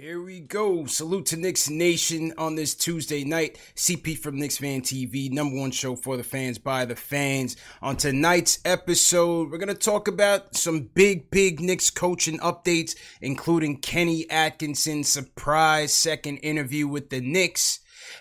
Here we go. Salute to Knicks Nation on this Tuesday night. CP from Knicks Fan TV, number one show for the fans by the fans. On tonight's episode, we're going to talk about some big, big Knicks coaching updates, including Kenny Atkinson's surprise second interview with the Knicks.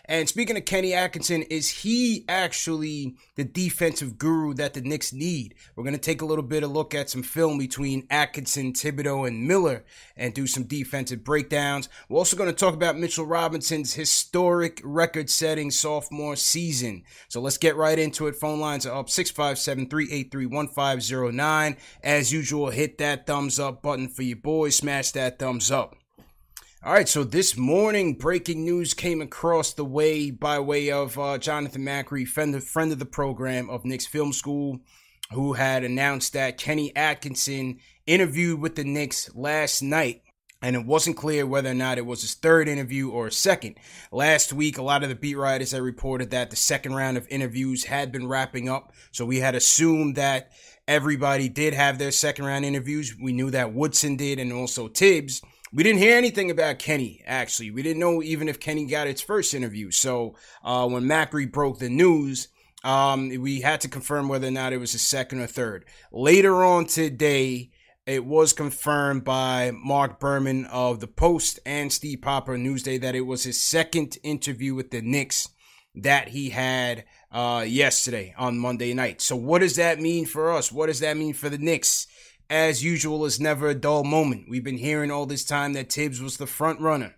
And speaking of Kenny Atkinson, is he actually the defensive guru that the Knicks need? We're going to take a little bit of look at some film between Atkinson, Thibodeau, and Miller and do some defensive breakdowns. We're also going to talk about Mitchell Robinson's historic record setting sophomore season. So let's get right into it. Phone lines are up 657 383 1509. As usual, hit that thumbs up button for your boys. Smash that thumbs up. All right, so this morning, breaking news came across the way by way of uh, Jonathan Macri, friend of, friend of the program of Knicks Film School, who had announced that Kenny Atkinson interviewed with the Knicks last night. And it wasn't clear whether or not it was his third interview or a second. Last week, a lot of the beat writers had reported that the second round of interviews had been wrapping up. So we had assumed that everybody did have their second round interviews. We knew that Woodson did and also Thibs. We didn't hear anything about Kenny, actually. We didn't know even if Kenny got its first interview. So uh, when Macri broke the news, um, we had to confirm whether or not it was a second or third. Later on today, it was confirmed by Marc Berman of The Post and Steve Popper Newsday that it was his second interview with the Knicks that he had uh, yesterday on Monday night. So what does that mean for us? What does that mean for the Knicks? As usual, is never a dull moment. We've been hearing all this time that Thibs was the front runner.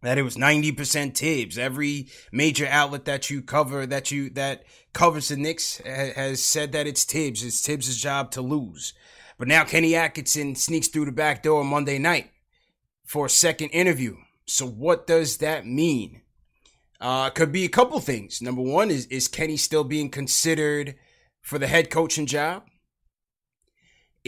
That it was 90% Thibs. Every major outlet that you cover, that you that covers the Knicks, has said that it's Thibs. It's Thibs' job to lose. But now Kenny Atkinson sneaks through the back door Monday night for a second interview. So what does that mean? Uh, could be a couple things. Number one is is Kenny still being considered for the head coaching job?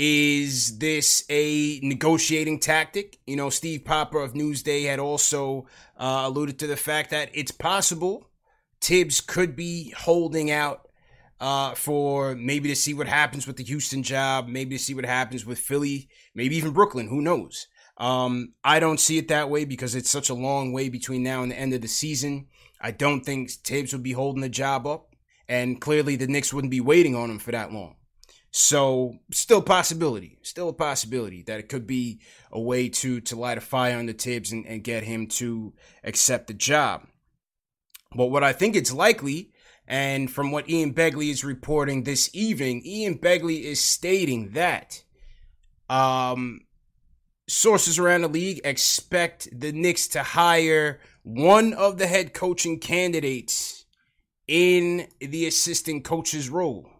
Is this a negotiating tactic? You know, Steve Popper of Newsday had also uh, alluded to the fact that it's possible Thibs could be holding out uh, for maybe to see what happens with the Houston job, maybe to see what happens with Philly, maybe even Brooklyn. Who knows? Um, I don't see it that way because it's such a long way between now and the end of the season. I don't think Thibs would be holding the job up, and clearly the Knicks wouldn't be waiting on him for that long. So still possibility, still a possibility that it could be a way to to light a fire under Thibs and, and get him to accept the job. But what I think it's likely, and from what Ian Begley is reporting this evening, Ian Begley is stating that um, sources around the league expect the Knicks to hire one of the head coaching candidates in the assistant coach's role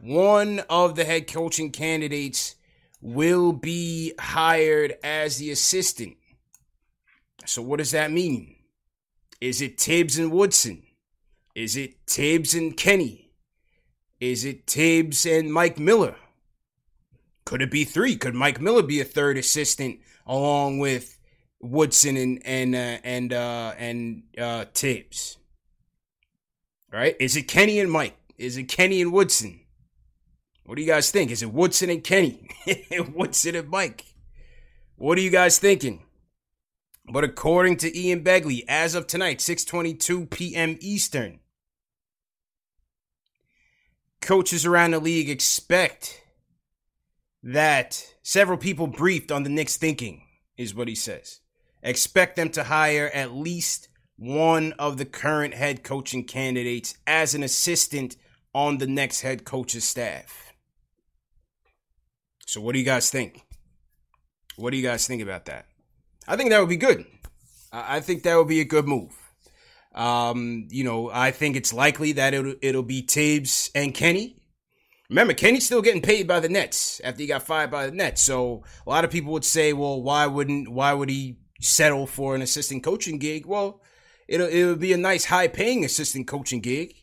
one of the head coaching candidates will be hired as the assistant. So, what does that mean? Is it Thibs and Woodson? Is it Thibs and Kenny? Is it Thibs and Mike Miller? Could it be three? Could Mike Miller be a third assistant along with Woodson and and uh, and uh, and uh, Thibs? Right? Is it Kenny and Mike? Is it Kenny and Woodson? What do you guys think? Is it Woodson and Kenny? Woodson and Mike? What are you guys thinking? But according to Ian Begley, as of tonight, 6:22 p.m. Eastern, coaches around the league expect that several people briefed on the Knicks thinking is what he says. Expect them to hire at least one of the current head coaching candidates as an assistant on the next head coach's staff. So, what do you guys think? What do you guys think about that? I think that would be good. I think that would be a good move. Um, you know, I think it's likely that it'll it'll be Thibs and Kenny. Remember, Kenny's still getting paid by the Nets after he got fired by the Nets. So a lot of people would say, well, why wouldn't why would he settle for an assistant coaching gig? Well, it'll it would be a nice high paying assistant coaching gig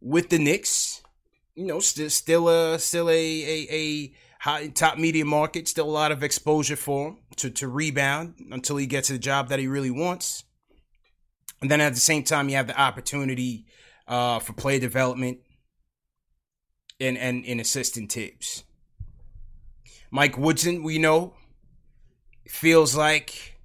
with the Knicks. You know, still still a still a a, a high top media market, still a lot of exposure for him to, to rebound until he gets the job that he really wants. And then at the same time, you have the opportunity uh, for play development and, and, and assistant Thibs. Mike Woodson, we know, feels like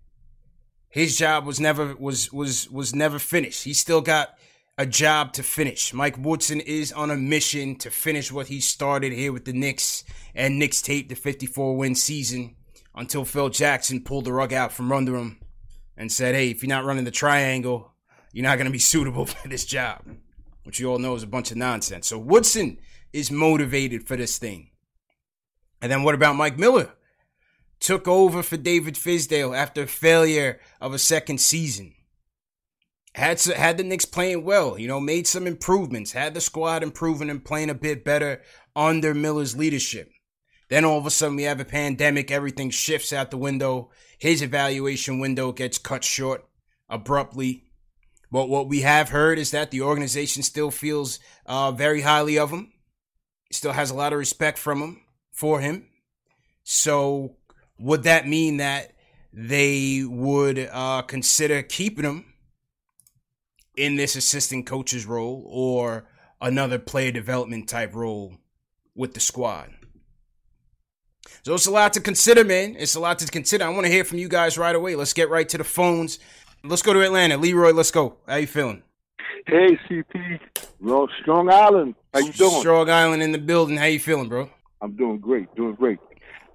his job was never was was was never finished. He still got a job to finish. Mike Woodson is on a mission to finish what he started here with the Knicks and Knicks tape the 54 win season until Phil Jackson pulled the rug out from under him and said, Hey, if you're not running the triangle, you're not going to be suitable for this job, which you all know is a bunch of nonsense. So Woodson is motivated for this thing. And then what about Mike Miller? Took over for David Fizdale after failure of a second season had had the Knicks playing well, you know, made some improvements, had the squad improving and playing a bit better under Miller's leadership. Then all of a sudden we have a pandemic, everything shifts out the window. His evaluation window gets cut short abruptly. But what we have heard is that the organization still feels uh, very highly of him, still has a lot of respect from him for him. So would that mean that they would uh, consider keeping him in this assistant coach's role or another player development type role with the squad. So it's a lot to consider, man. It's a lot to consider. I want to hear from you guys right away. Let's get right to the phones. Let's go to Atlanta. Leroy, let's go. How you feeling? Hey, CP. Well, Strong Island. How you doing? Strong Island in the building. How you feeling, bro? I'm doing great. Doing great.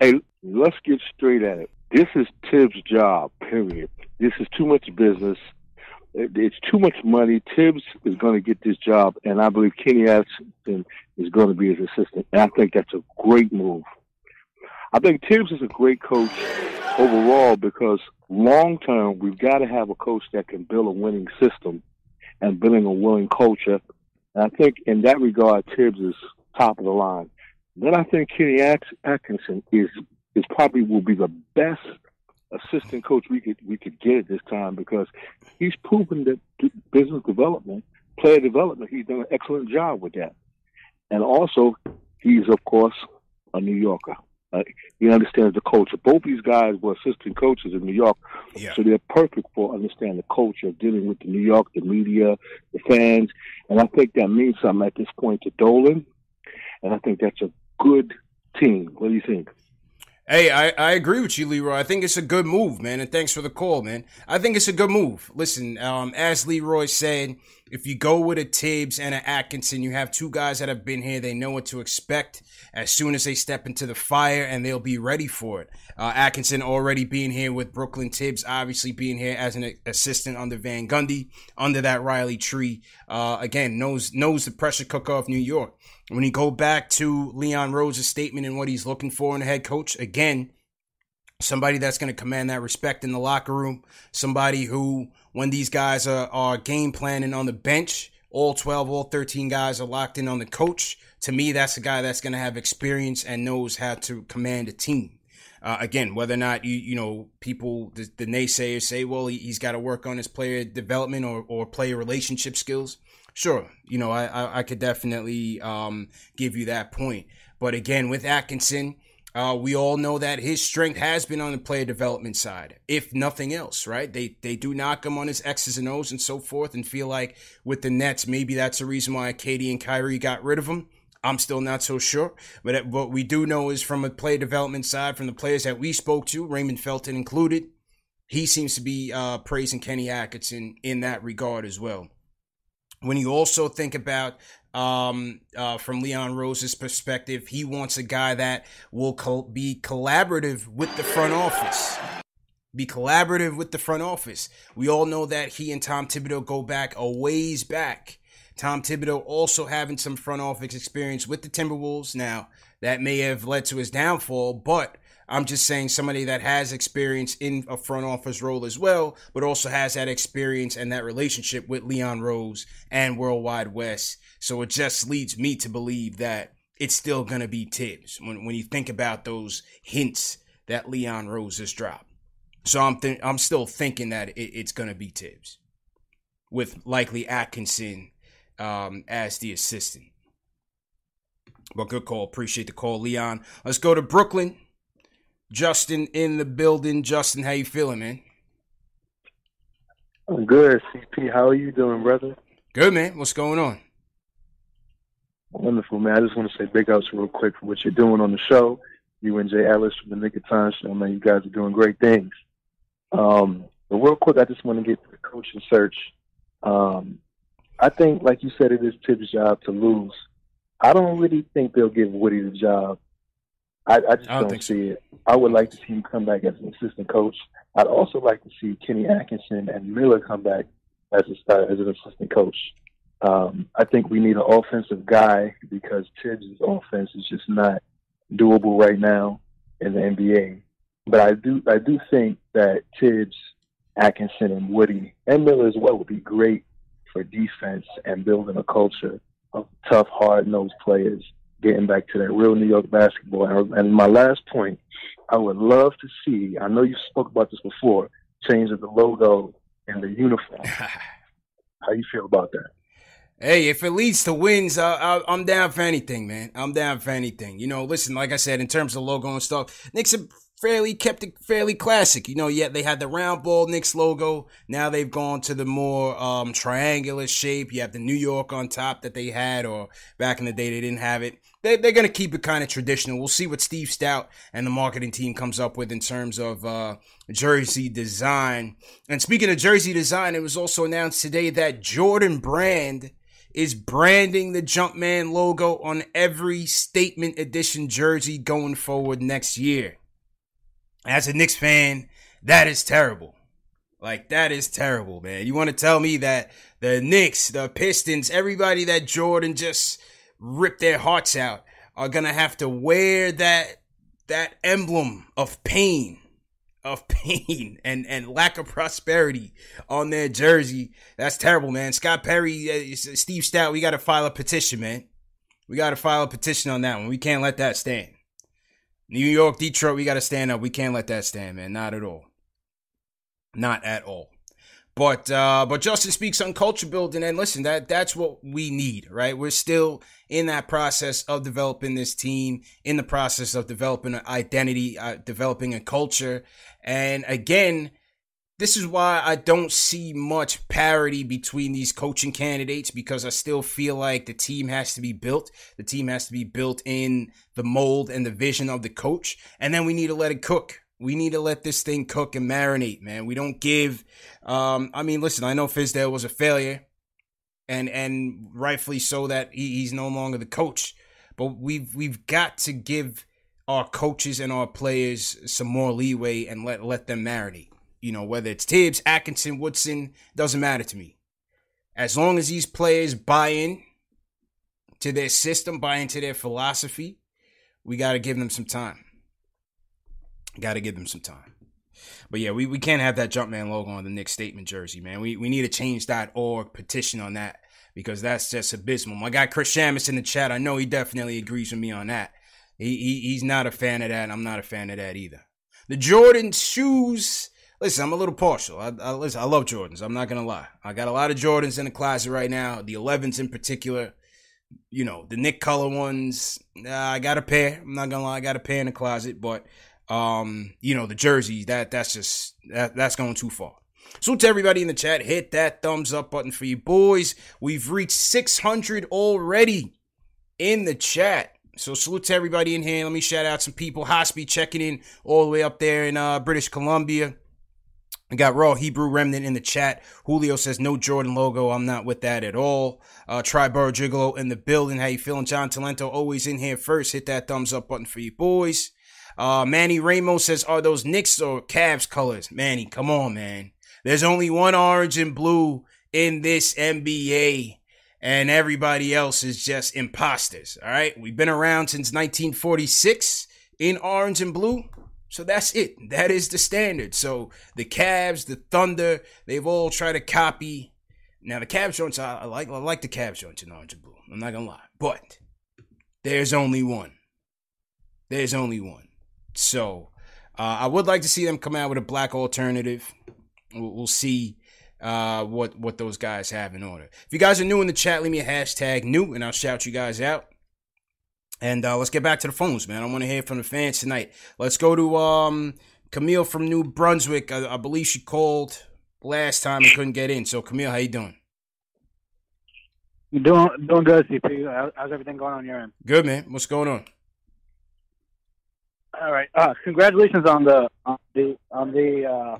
Hey, let's get straight at it. This is Thibs' job, period. This is too much business it's too much money. Thibs is going to get this job, and I believe Kenny Atkinson is going to be his assistant. And I think that's a great move. I think Thibs is a great coach overall because long term, we've got to have a coach that can build a winning system and building a winning culture. And I think in that regard, Thibs is top of the line. Then I think Kenny Atkinson is is probably will be the best assistant coach we could we could get at this time because he's proven that business development, player development, he's done an excellent job with that. And also, he's of course a New Yorker. Uh, he understands the culture. Both these guys were assistant coaches in New York, yeah. so they're perfect for understanding the culture of dealing with the New York, the media, the fans, and I think that means something at this point to Dolan. And I think that's a good team. What do you think? Hey, I, I agree with you, Leroy. I think it's a good move, man. And thanks for the call, man. I think it's a good move. Listen, um, as Leroy said, if you go with a Thibs and an Atkinson, you have two guys that have been here. They know what to expect as soon as they step into the fire and they'll be ready for it. Uh, Atkinson already being here with Brooklyn Thibs, obviously being here as an assistant under Van Gundy, under that Riley tree. Uh, again, knows, knows the pressure cooker of New York. When you go back to Leon Rose's statement and what he's looking for in a head coach, again, somebody that's going to command that respect in the locker room, somebody who, when these guys are, are game planning on the bench, all 12, all 13 guys are locked in on the coach. To me, that's a guy that's going to have experience and knows how to command a team. Uh, again, whether or not you you know people the, the naysayers say, well, he, has got to work on his player development or or player relationship skills. Sure, you know I I, I could definitely um, give you that point. But again, with Atkinson, uh, we all know that his strength has been on the player development side, if nothing else, right? They they do knock him on his X's and O's and so forth, and feel like with the Nets, maybe that's the reason why KD and Kyrie got rid of him. I'm still not so sure, but what we do know is from a player development side, from the players that we spoke to, Raymond Felton included, he seems to be uh, praising Kenny Atkinson in that regard as well. When you also think about um, uh, from Leon Rose's perspective. He wants a guy that will be collaborative with the front office. Be collaborative with the front office. We all know that he and Tom Thibodeau go back a ways back. Tom Thibodeau also having some front office experience with the Timberwolves. Now, that may have led to his downfall, but I'm just saying somebody that has experience in a front office role as well, but also has that experience and that relationship with Leon Rose and World Wide Wes. So it just leads me to believe that it's still going to be Thibs when, when you think about those hints that Leon Rose has dropped. So I'm th- I'm still thinking that it, it's going to be Thibs with likely Atkinson um, as the assistant. But good call. Appreciate the call, Leon. Let's go to Brooklyn. Justin in the building. Justin, how you feeling, man? I'm good, CP. How are you doing, brother? Good, man. What's going on? Wonderful, man. I just want to say big ups real quick for what you're doing on the show. You and Jay Ellis from the Nick of Time show, man. You guys are doing great things. Um, but real quick, I just want to get to the coaching search. Um, I think, like you said, it is Thibs' job to lose. I don't really think they'll give Woody the job I, I just I don't, don't see so. it. I would like to see him come back as an assistant coach. I'd also like to see Kenny Atkinson and Miller come back as a as an assistant coach. Um, I think we need an offensive guy because Thibs' offense is just not doable right now in the NBA. But I do I do think that Thibs, Atkinson, and Woody and Miller as well would be great for defense and building a culture of tough, hard nosed players getting back to that real New York basketball. And my last point, I would love to see. I know you spoke about this before. Change of the logo and the uniform. How you feel about that? Hey, if it leads to wins, uh, I, am down for anything, man. I'm down for anything. You know, listen, like I said, in terms of logo and stuff, Knicks have fairly kept it fairly classic. You know, yet they had the round ball Knicks logo. Now they've gone to the more um, triangular shape. You have the New York on top that they had, or back in the day they didn't have it they, they're going to keep it kind of traditional. We'll see what Steve Stoute and the marketing team comes up with in terms of uh, jersey design. And speaking of jersey design, it was also announced today that Jordan Brand is branding the Jumpman logo on every statement edition jersey going forward next year. As a Knicks fan, that is terrible. Like that is terrible, man. You want to tell me that the Knicks, the Pistons, everybody that Jordan just rip their hearts out are gonna have to wear that that emblem of pain of pain and and lack of prosperity on their jersey. That's terrible man. Scott perry steve stoute we got to file a petition man. We got to file a petition on that one. We can't let that stand. New york detroit we got to stand up. We can't let that stand man. Not at all. Not at all but uh, but Justin speaks on culture building, and listen, that that's what we need, right? We're still in that process of developing this team, in the process of developing an identity, uh, developing a culture, and again, this is why I don't see much parity between these coaching candidates because I still feel like the team has to be built. The team has to be built in the mold and the vision of the coach, and then we need to let it cook we need to let this thing cook and marinate, man. We don't give. Um, I mean, listen, I know Fizdale was a failure, and and rightfully so that he, he's no longer the coach. But we've we've got to give our coaches and our players some more leeway and let let them marinate. You know, whether it's Thibs, Atkinson, Woodson, doesn't matter to me. As long as these players buy in to their system, buy into their philosophy, we got to give them some time. Got to give them some time. But yeah, we, we can't have that Jumpman logo on the Knicks statement jersey, man. We we need a change.org petition on that because that's just abysmal. My guy Chris Shamus in the chat, I know he definitely agrees with me on that. He, he he's not a fan of that, and I'm not a fan of that either. The Jordan shoes. Listen, I'm a little partial. I, I, listen, I love Jordans. I'm not gonna lie. I got a lot of Jordans in the closet right now. The 11s in particular. You know, the Knick color ones. Uh, I got a pair. I'm not gonna lie. I got a pair in the closet, but um, you know, the jerseys. That that's just that that's going too far. So to everybody in the chat, hit that thumbs up button for you boys. We've reached 600 already in the chat. So salute to everybody in here. Let me shout out some people. Hospi checking in all the way up there in uh, British Columbia. I got Raw Hebrew Remnant in the chat. Julio says no Jordan logo. I'm not with that at all. Uh, Triborough Gigolo in the building. How you feeling? John Talento always in here first. Hit that thumbs up button for you boys. Uh, Manny Ramos says, are those Knicks or Cavs colors? Manny, come on, man. There's only one orange and blue in this NBA and everybody else is just imposters. All right. We've been around since 1946 in orange and blue. So that's it. That is the standard. So the Cavs, the Thunder, they've all tried to copy. Now the Cavs joints, I, I like I like the Cavs joints in orange and blue. I'm not gonna lie, but there's only one. There's only one. So uh, I would like to see them come out with a black alternative. We'll, we'll see uh, what what those guys have in order. If you guys are new in the chat, leave me a hashtag new, and I'll shout you guys out. And uh, let's get back to the phones, man. I want to hear from the fans tonight. Let's go to um, Camille from New Brunswick. I, I, believe she called last time and couldn't get in. So Camille, how you doing? You doing doing good, CP. How's everything going on your end? Good, man. What's going on? All right. Uh, congratulations on the on the on the uh,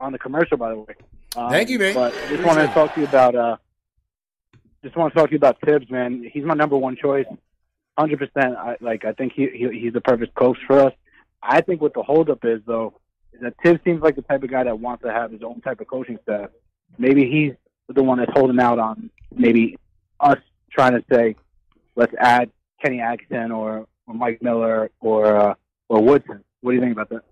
on the commercial, by the way. Um, Thank you, man. But I just wanted to talk to you about uh, just want to talk to you about Thibs, man. He's my number one choice, hundred percent. I like. I think he, he he's the perfect coach for us. I think what the holdup is though is that Thibs seems like the type of guy that wants to have his own type of coaching staff. Maybe he's the one that's holding out on maybe us trying to say, let's add Kenny Atkinson or, or Mike Miller or uh, or Woodson. What do you think about that?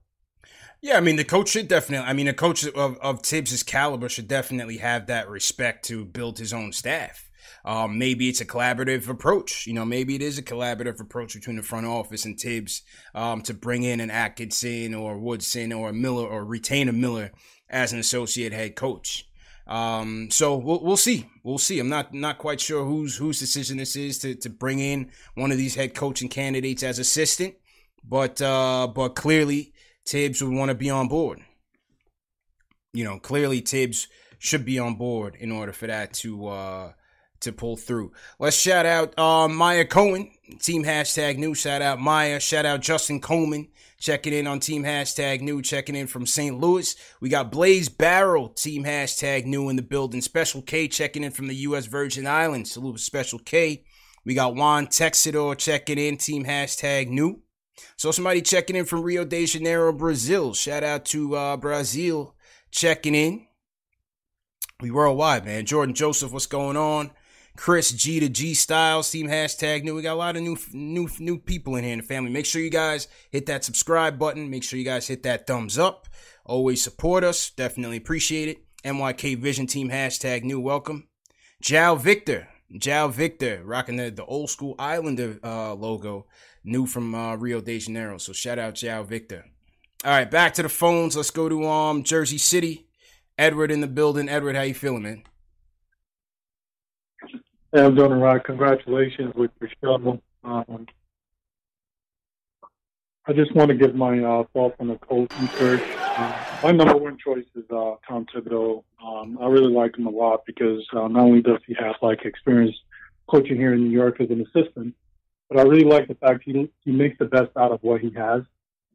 Yeah, I mean the coach should definitely. I mean a coach of of Thibs's caliber should definitely have that respect to build his own staff. Um, maybe it's a collaborative approach. You know, maybe it is a collaborative approach between the front office and Thibs um, to bring in an Atkinson or Woodson or Miller or retain a Miller as an associate head coach. Um, so we'll, we'll see. We'll see. I'm not not quite sure whose whose decision this is to to bring in one of these head coaching candidates as assistant, but uh, but clearly Thibs would want to be on board. You know, clearly Thibs should be on board in order for that to uh to pull through. Let's shout out uh, Maya Cohen, team hashtag new. Shout out Maya. Shout out Justin Coleman, checking in on team hashtag new, checking in from St. Louis. We got Blaze Barrel, team hashtag new in the building. Special K checking in from the U.S. Virgin Islands. Salute Special K. We got Juan Texidor checking in, team hashtag new. So somebody checking in from Rio de Janeiro, Brazil. Shout out to uh, Brazil checking in. We worldwide, man. Jordan Joseph, what's going on? Chris G to G Styles team hashtag new. We got a lot of new new new people in here in the family. Make sure you guys hit that subscribe button. Make sure you guys hit that thumbs up. Always support us. Definitely appreciate it. NYK Vision team hashtag new. Welcome. Jao Victor. Jao Victor rocking the, the old school Islander uh, logo new from uh, Rio de Janeiro. So shout out Jao Victor. All right, back to the phones. Let's go to um Jersey City. Edward in the building. Edward, how you feeling, man? Hey, I'm doing all right. Congratulations with your show. Um, I just want to give my uh, thoughts on the coaching search. Uh, my number one choice is uh, Tom Thibodeau. Um, I really like him a lot because uh, not only does he have like experience coaching here in New York as an assistant, but I really like the fact he he makes the best out of what he has.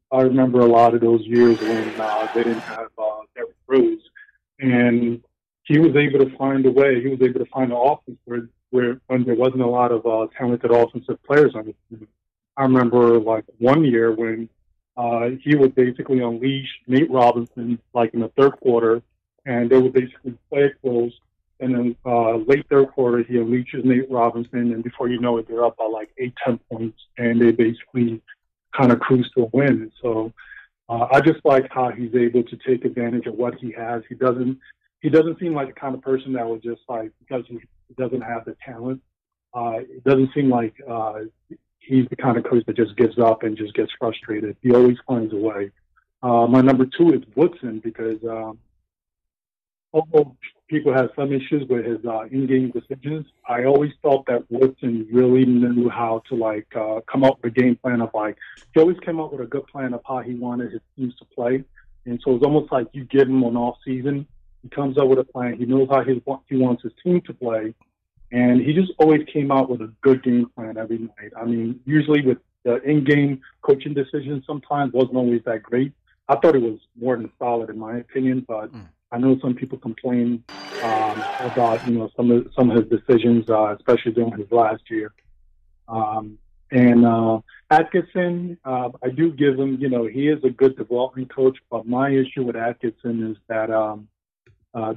I remember a lot of those years when uh, they didn't have uh, Derrick Rose, and he was able to find a way. He was able to find an offense where where when there wasn't a lot of uh, talented offensive players on the team. I remember like one year when uh, he would basically unleash Nate Robinson like in the third quarter, and they would basically play close and then uh, late third quarter, he unleashes Nate Robinson, and before you know it, they're up by like eight, ten points, and they basically kind of cruise to a win. And so uh, I just like how he's able to take advantage of what he has. He doesn't he doesn't seem like the kind of person that would just like because he doesn't have the talent. Uh, it doesn't seem like uh, he's the kind of coach that just gives up and just gets frustrated. He always finds a way. Uh, my number two is Woodson because um, although people have some issues with his uh, in-game decisions, I always felt that Woodson really knew how to like uh, come up with a game plan of like he always came up with a good plan of how he wanted his teams to play, and so it's almost like you give him an off season, he comes up with a plan, he knows how his he wants his team to play, and he just always came out with a good game plan every night. I mean, usually with the in-game coaching decisions, sometimes wasn't always that great. I thought it was more than solid in my opinion, but. Mm I know some people complain um, about you know some of some of his decisions, uh, especially during his last year. Um, and uh, Atkinson, uh, I do give him, you know, he is a good development coach, but my issue with Atkinson is that um, uh,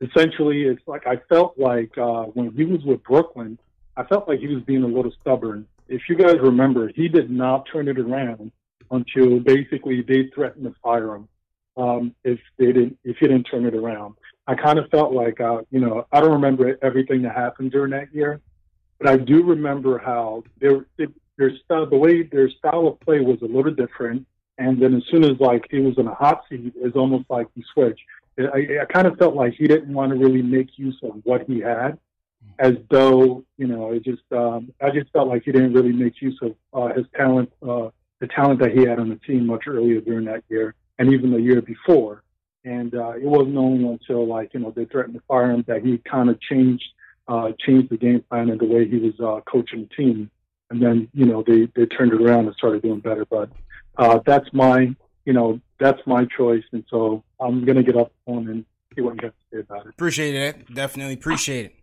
essentially it's like I felt like uh, when he was with Brooklyn, I felt like he was being a little stubborn. If you guys remember, he did not turn it around until basically they threatened to fire him um, if they didn't if he didn't turn it around. I kind of felt like uh, you know I don't remember everything that happened during that year, but I do remember how their their style the way their style of play was a little different. And then as soon as like he was in a hot seat, it's almost like he switched. I, I kind of felt like he didn't want to really make use of what he had, as though you know it just um, I just felt like he didn't really make use of uh, his talent, uh, the talent that he had on the team much earlier during that year and even the year before. And uh, it wasn't only until like you know they threatened to fire him that he kind of changed uh, changed the game plan and the way he was uh, coaching the team. And then you know they they turned it around and started doing better. But uh, that's my you know that's my choice, and so I'm gonna get up on and see what you have to say about it. Appreciate it. Definitely appreciate it.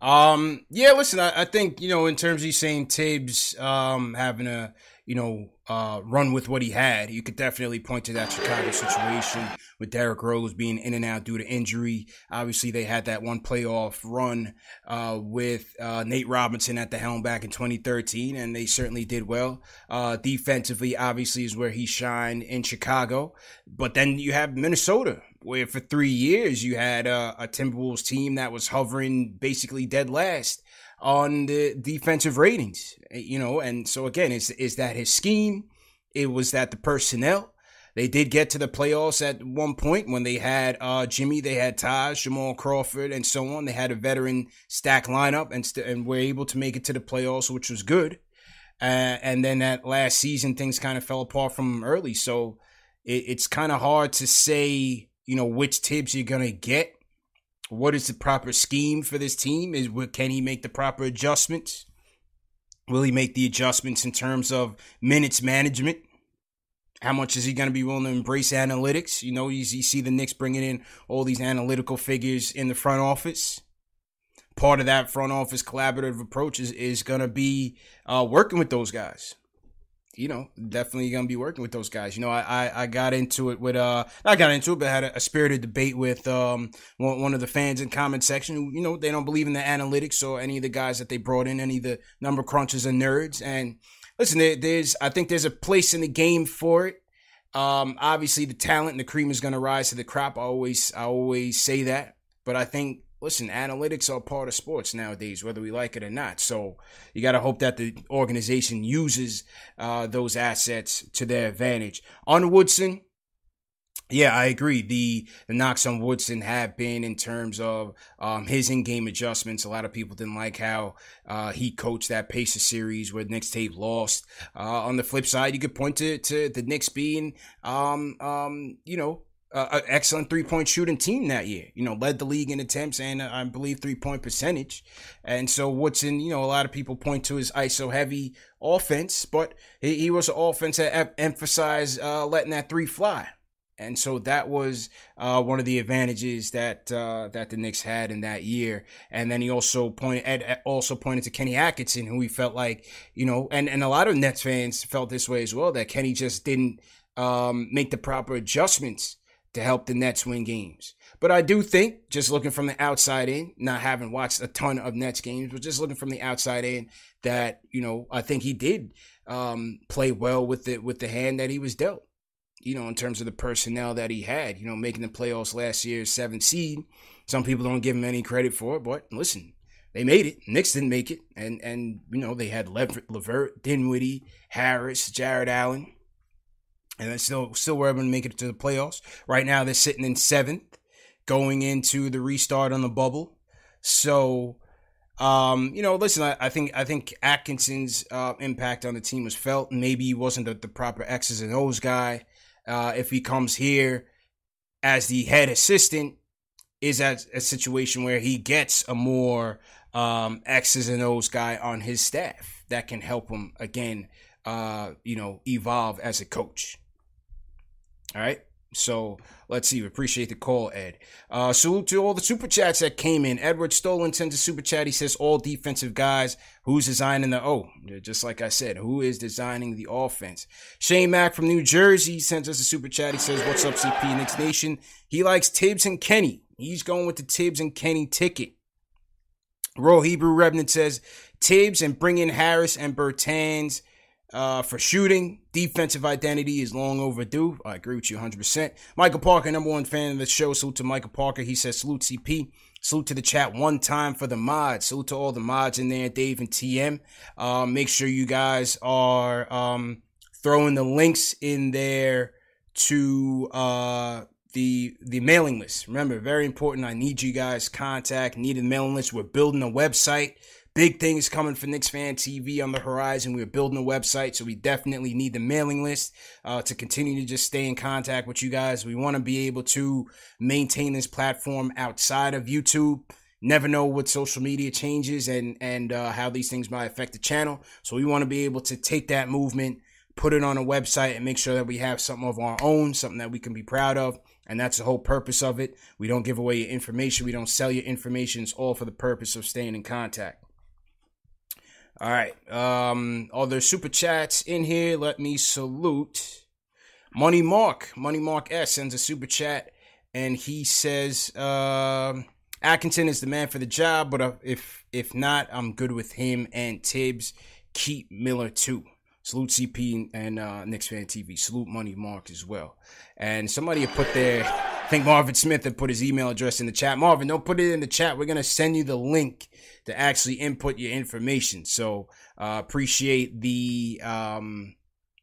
Um, yeah, listen, I, I, think, you know, in terms of you saying Thibs, um, having a, you know, uh, run with what he had, you could definitely point to that Chicago situation with Derrick Rose being in and out due to injury. Obviously, they had that one playoff run, uh, with, uh, Nate Robinson at the helm back in 2013, and they certainly did well. Uh, defensively, obviously, is where he shined in Chicago. But then you have Minnesota, where for three years you had a, a Timberwolves team that was hovering basically dead last on the defensive ratings, you know, and so again, is is that his scheme? It was that the personnel. They did get to the playoffs at one point when they had uh, Jimmy, they had Taj, Jamal Crawford, and so on. They had a veteran stack lineup and st- and were able to make it to the playoffs, which was good. Uh, and then that last season, things kind of fell apart from early. So it, it's kind of hard to say you know, which Thibs you're to get. What is the proper scheme for this team? Is Can he make the proper adjustments? Will he make the adjustments in terms of minutes management? How much is he going to be willing to embrace analytics? You know, you, you see the Knicks bringing in all these analytical figures in the front office. Part of that front office collaborative approach is, is going to be uh, working with those guys you know, definitely gonna be working with those guys. You know, I I, I got into it with uh, I got into it, but had a, a spirited debate with um one, one of the fans in comment section. Who, you know, they don't believe in the analytics or any of the guys that they brought in, any of the number crunchers and nerds. And listen, there, there's I think there's a place in the game for it. Um, obviously the talent and the cream is gonna rise to the crop. I always I always say that, but I think listen, analytics are part of sports nowadays, whether we like it or not. So you got to hope that the organization uses uh, those assets to their advantage. On Woodson, yeah, I agree. The the knocks on Woodson have been in terms of um, his in-game adjustments. A lot of people didn't like how uh, he coached that Pacer series where Knicks tape lost. Uh, on the flip side, you could point to, to the Knicks being, um, um, you know, uh, an excellent three point shooting team that year. You know, led the league in attempts and uh, I believe three point percentage. And so Woodson, you know, a lot of people point to his ISO heavy offense, but he, he was an offense that emphasized uh, letting that three fly. And so that was uh, one of the advantages that uh, that the Knicks had in that year. And then he also pointed Ed also pointed to Kenny Atkinson, who he felt like you know, and and a lot of Nets fans felt this way as well that Kenny just didn't um, make the proper adjustments to help the Nets win games. But I do think, just looking from the outside in, not having watched a ton of Nets games, but just looking from the outside in, that you know, I think he did um, play well with the with the hand that he was dealt. You know, in terms of the personnel that he had. You know, making the playoffs last year, seventh seed. Some people don't give him any credit for it, but listen, they made it. Knicks didn't make it, and and you know they had Lever- Levert, Dinwiddie, Harris, Jarrett Allen and they still still were able to make it to the playoffs. Right now, they're sitting in seventh, going into the restart on the bubble. So, um, you know, listen, I, I, think I think Atkinson's uh, impact on the team was felt. Maybe he wasn't the, the proper X's and O's guy. Uh, if he comes here as the head assistant, is at a situation where he gets a more um, X's and O's guy on his staff that can help him again, uh, you know, evolve as a coach. All right. So let's see. We appreciate the call, Ed. Uh, salute to all the super chats that came in. Edward Stolen sends a super chat. He says, All defensive guys. Who's designing the? Oh, just like I said, who is designing the offense? Shane Mack from New Jersey sends us a super chat. He says, What's up, CP Knicks Nation? He likes Thibs and Kenny. He's going with the Thibs and Kenny ticket. Royal Hebrew Revenant says, Thibs and bring in Harris and Bertans uh, for shooting. Defensive identity is long overdue. I agree with you 100%. Michael Parker, number one fan of the show. Salute to Michael Parker. He says, salute CP. Salute to the chat one time for the mods. Salute to all the mods in there, Dave and TM. Uh, make sure you guys are um, throwing the links in there to uh, the the mailing list. Remember, very important. I need you guys contact. Need a mailing list. We're building a website. Big things coming for Knicks Fan TV on the horizon. We're building a website, so we definitely need the mailing list uh, to continue to just stay in contact with you guys. We want to be able to maintain this platform outside of YouTube. Never know what social media changes and and uh, how these things might affect the channel. So we want to be able to take that movement, put it on a website, and make sure that we have something of our own, something that we can be proud of. And that's the whole purpose of it. We don't give away your information. We don't sell your information. It's all for the purpose of staying in contact. All right. Um, all super chats in here. Let me salute Money Mark. Money Mark S sends a super chat, and he says, uh, "Atkinson is the man for the job, but uh, if if not, I'm good with him and Thibs. Keep Miller too." Salute CP and uh, Knicks Fan TV. Salute Money Mark as well. And somebody put their, think Marvin Smith had put his email address in the chat. Marvin, don't put it in the chat. We're gonna send you the link to actually input your information. So uh, appreciate the um,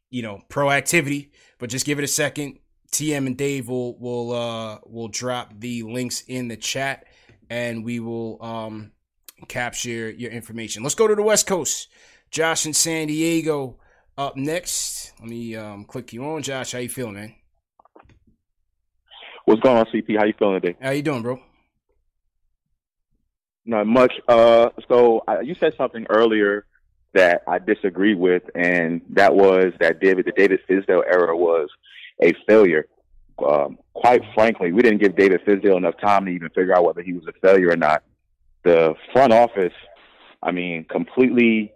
you know proactivity, but just give it a second. TM and Dave will will uh, will drop the links in the chat, and we will um, capture your information. Let's go to the West Coast. Josh in San Diego up next. Let me um, click you on, Josh. How you feeling, man? What's going on, CP? How you feeling today? How you doing, bro? Not much. Uh, so uh, you said something earlier that I disagree with, and that was that David, the David Fizdale era was a failure. Um, quite frankly, we didn't give David Fizdale enough time to even figure out whether he was a failure or not. The front office, I mean, completely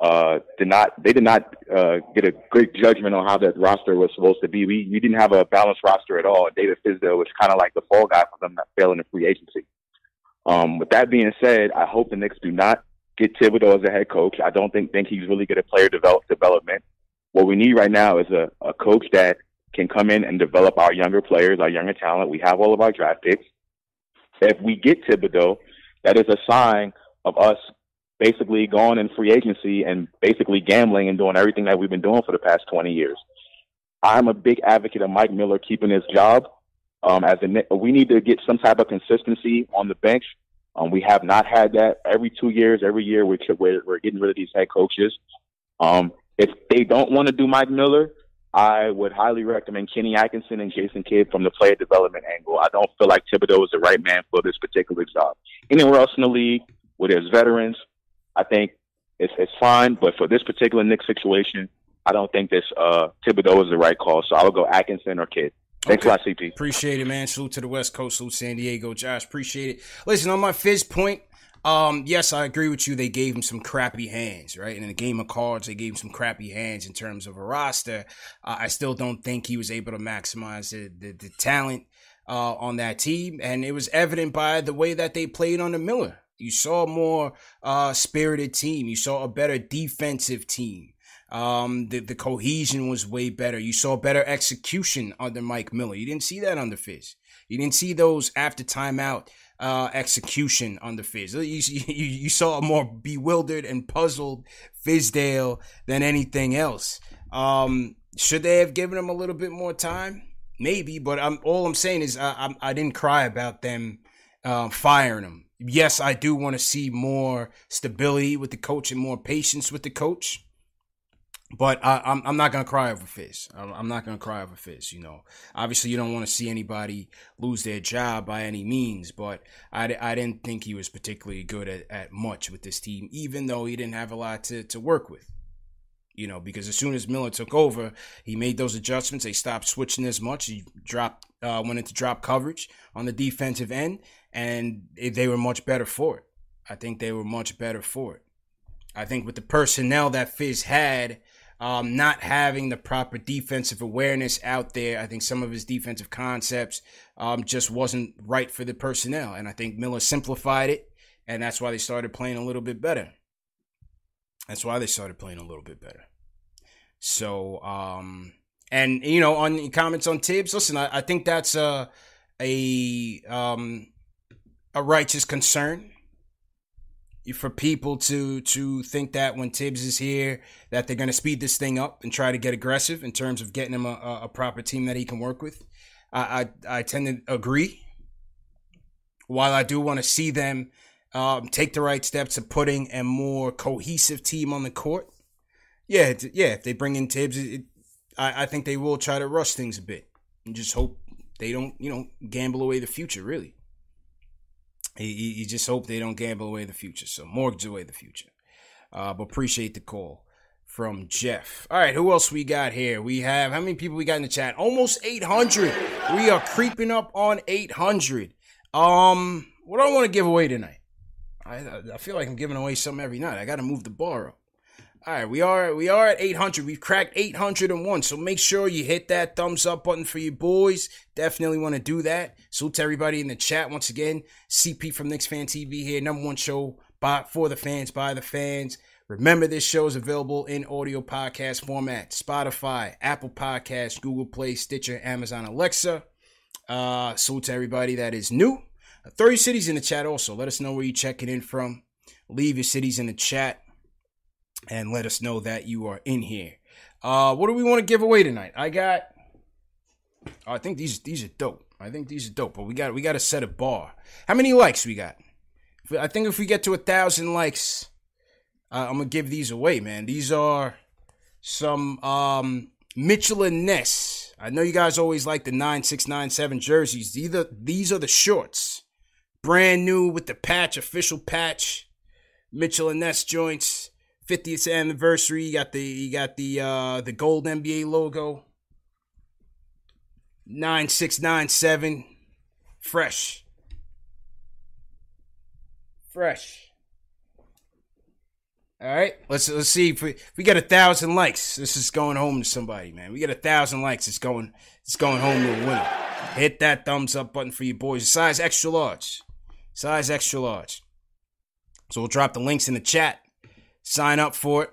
uh, did not they did not uh, get a great judgment on how that roster was supposed to be. We we didn't have a balanced roster at all. David Fizdale was kind of like the fall guy for them not failing in free agency. Um, with that being said, I hope the Knicks do not get Thibodeau as a head coach. I don't think think he's really good at player develop, development. What we need right now is a, a coach that can come in and develop our younger players, our younger talent. We have all of our draft picks. If we get Thibodeau, that is a sign of us basically going in free agency and basically gambling and doing everything that we've been doing for the past 20 years. I'm a big advocate of Mike Miller keeping his job. Um, as a, we need to get some type of consistency on the bench. Um, we have not had that every two years, every year we're, we're, we're getting rid of these head coaches. Um, if they don't want to do Mike Miller, I would highly recommend Kenny Atkinson and Jason Kidd from the player development angle. I don't feel like Thibodeau is the right man for this particular job. Anywhere else in the league where there's veterans, I think it's, it's fine. But for this particular Knicks situation, I don't think this uh, Thibodeau is the right call. So I would go Atkinson or Kidd. Thanks okay. a lot, CP. Appreciate it, man. Salute to the West Coast. Salute San Diego. Josh, appreciate it. Listen, on my fizz point, um, yes, I agree with you. They gave him some crappy hands, right? And In a game of cards, they gave him some crappy hands in terms of a roster. Uh, I still don't think he was able to maximize the, the, the talent uh, on that team. And it was evident by the way that they played under Miller. You saw a more uh, spirited team. You saw a better defensive team. Um, the, the cohesion was way better. You saw better execution under Mike Miller. You didn't see that under Fizz. You didn't see those after timeout uh, execution under Fizz. You, you, you saw a more bewildered and puzzled Fizdale than anything else. Um, should they have given him a little bit more time? Maybe, but I'm all I'm saying is I I, I didn't cry about them uh, firing him. Yes, I do want to see more stability with the coach and more patience with the coach. But I, am I'm, I'm not gonna cry over Fizz. I'm not gonna cry over Fizz. You know, obviously you don't want to see anybody lose their job by any means. But I, I didn't think he was particularly good at, at much with this team, even though he didn't have a lot to, to work with. You know, because as soon as Miller took over, he made those adjustments. They stopped switching as much. He dropped, uh, went into drop coverage on the defensive end, and they were much better for it. I think they were much better for it. I think with the personnel that Fizz had um, not having the proper defensive awareness out there. I think some of his defensive concepts um, just wasn't right for the personnel. And I think Miller simplified it, and that's why they started playing a little bit better. That's why they started playing a little bit better. So, um, and you know, on comments on Thibs, listen, I, I think that's a a um, a righteous concern for people to to think that when Thibs is here that they're going to speed this thing up and try to get aggressive in terms of getting him a, a proper team that he can work with. I, I, I tend to agree. While I do want to see them um, take the right steps to putting a more cohesive team on the court, yeah, yeah. If they bring in Thibs, it, I, I think they will try to rush things a bit and just hope they don't, you know, gamble away the future. Really. You, just hope they don't gamble away the future. So mortgage away the future. Uh, but appreciate the call from Jeff. All right, who else we got here? We have how many people we got in the chat? Almost 800. We are creeping up on 800. Um, what do I want to give away tonight? I I feel like I'm giving away something every night. I got to move the bar up. All right, we are we are at 800. We've cracked 801. So make sure you hit that thumbs up button for you boys. Definitely want to do that. Salute to everybody in the chat once again. CP from Knicks Fan TV here, number one show by for the fans by the fans. Remember, this show is available in audio podcast format: Spotify, Apple Podcasts, Google Play, Stitcher, Amazon Alexa. Uh, salute to everybody that is new. Uh, 30 cities in the chat also. Let us know where you're checking in from. Leave your cities in the chat and let us know that you are in here. Uh, what do we want to give away tonight? I got. Oh, I think these these are dope. I think these are dope, but we got we got to set a bar. How many likes we got? I think if we get to a thousand likes, uh, I'm gonna give these away, man. These are some um, Mitchell and Ness. I know you guys always like the nine six nine seven jerseys. Are these are the shorts, brand new with the patch, official patch. Mitchell and Ness joints. 50th anniversary. You got the you got the uh the gold NBA logo. 9697 fresh. Fresh. All right, let's let's see if we, if we get a thousand likes. This is going home to somebody, man. We get a thousand likes. It's going it's going home to a winner. Hit that thumbs up button for you boys. Size extra large, size extra large. So we'll drop the links in the chat sign up for it,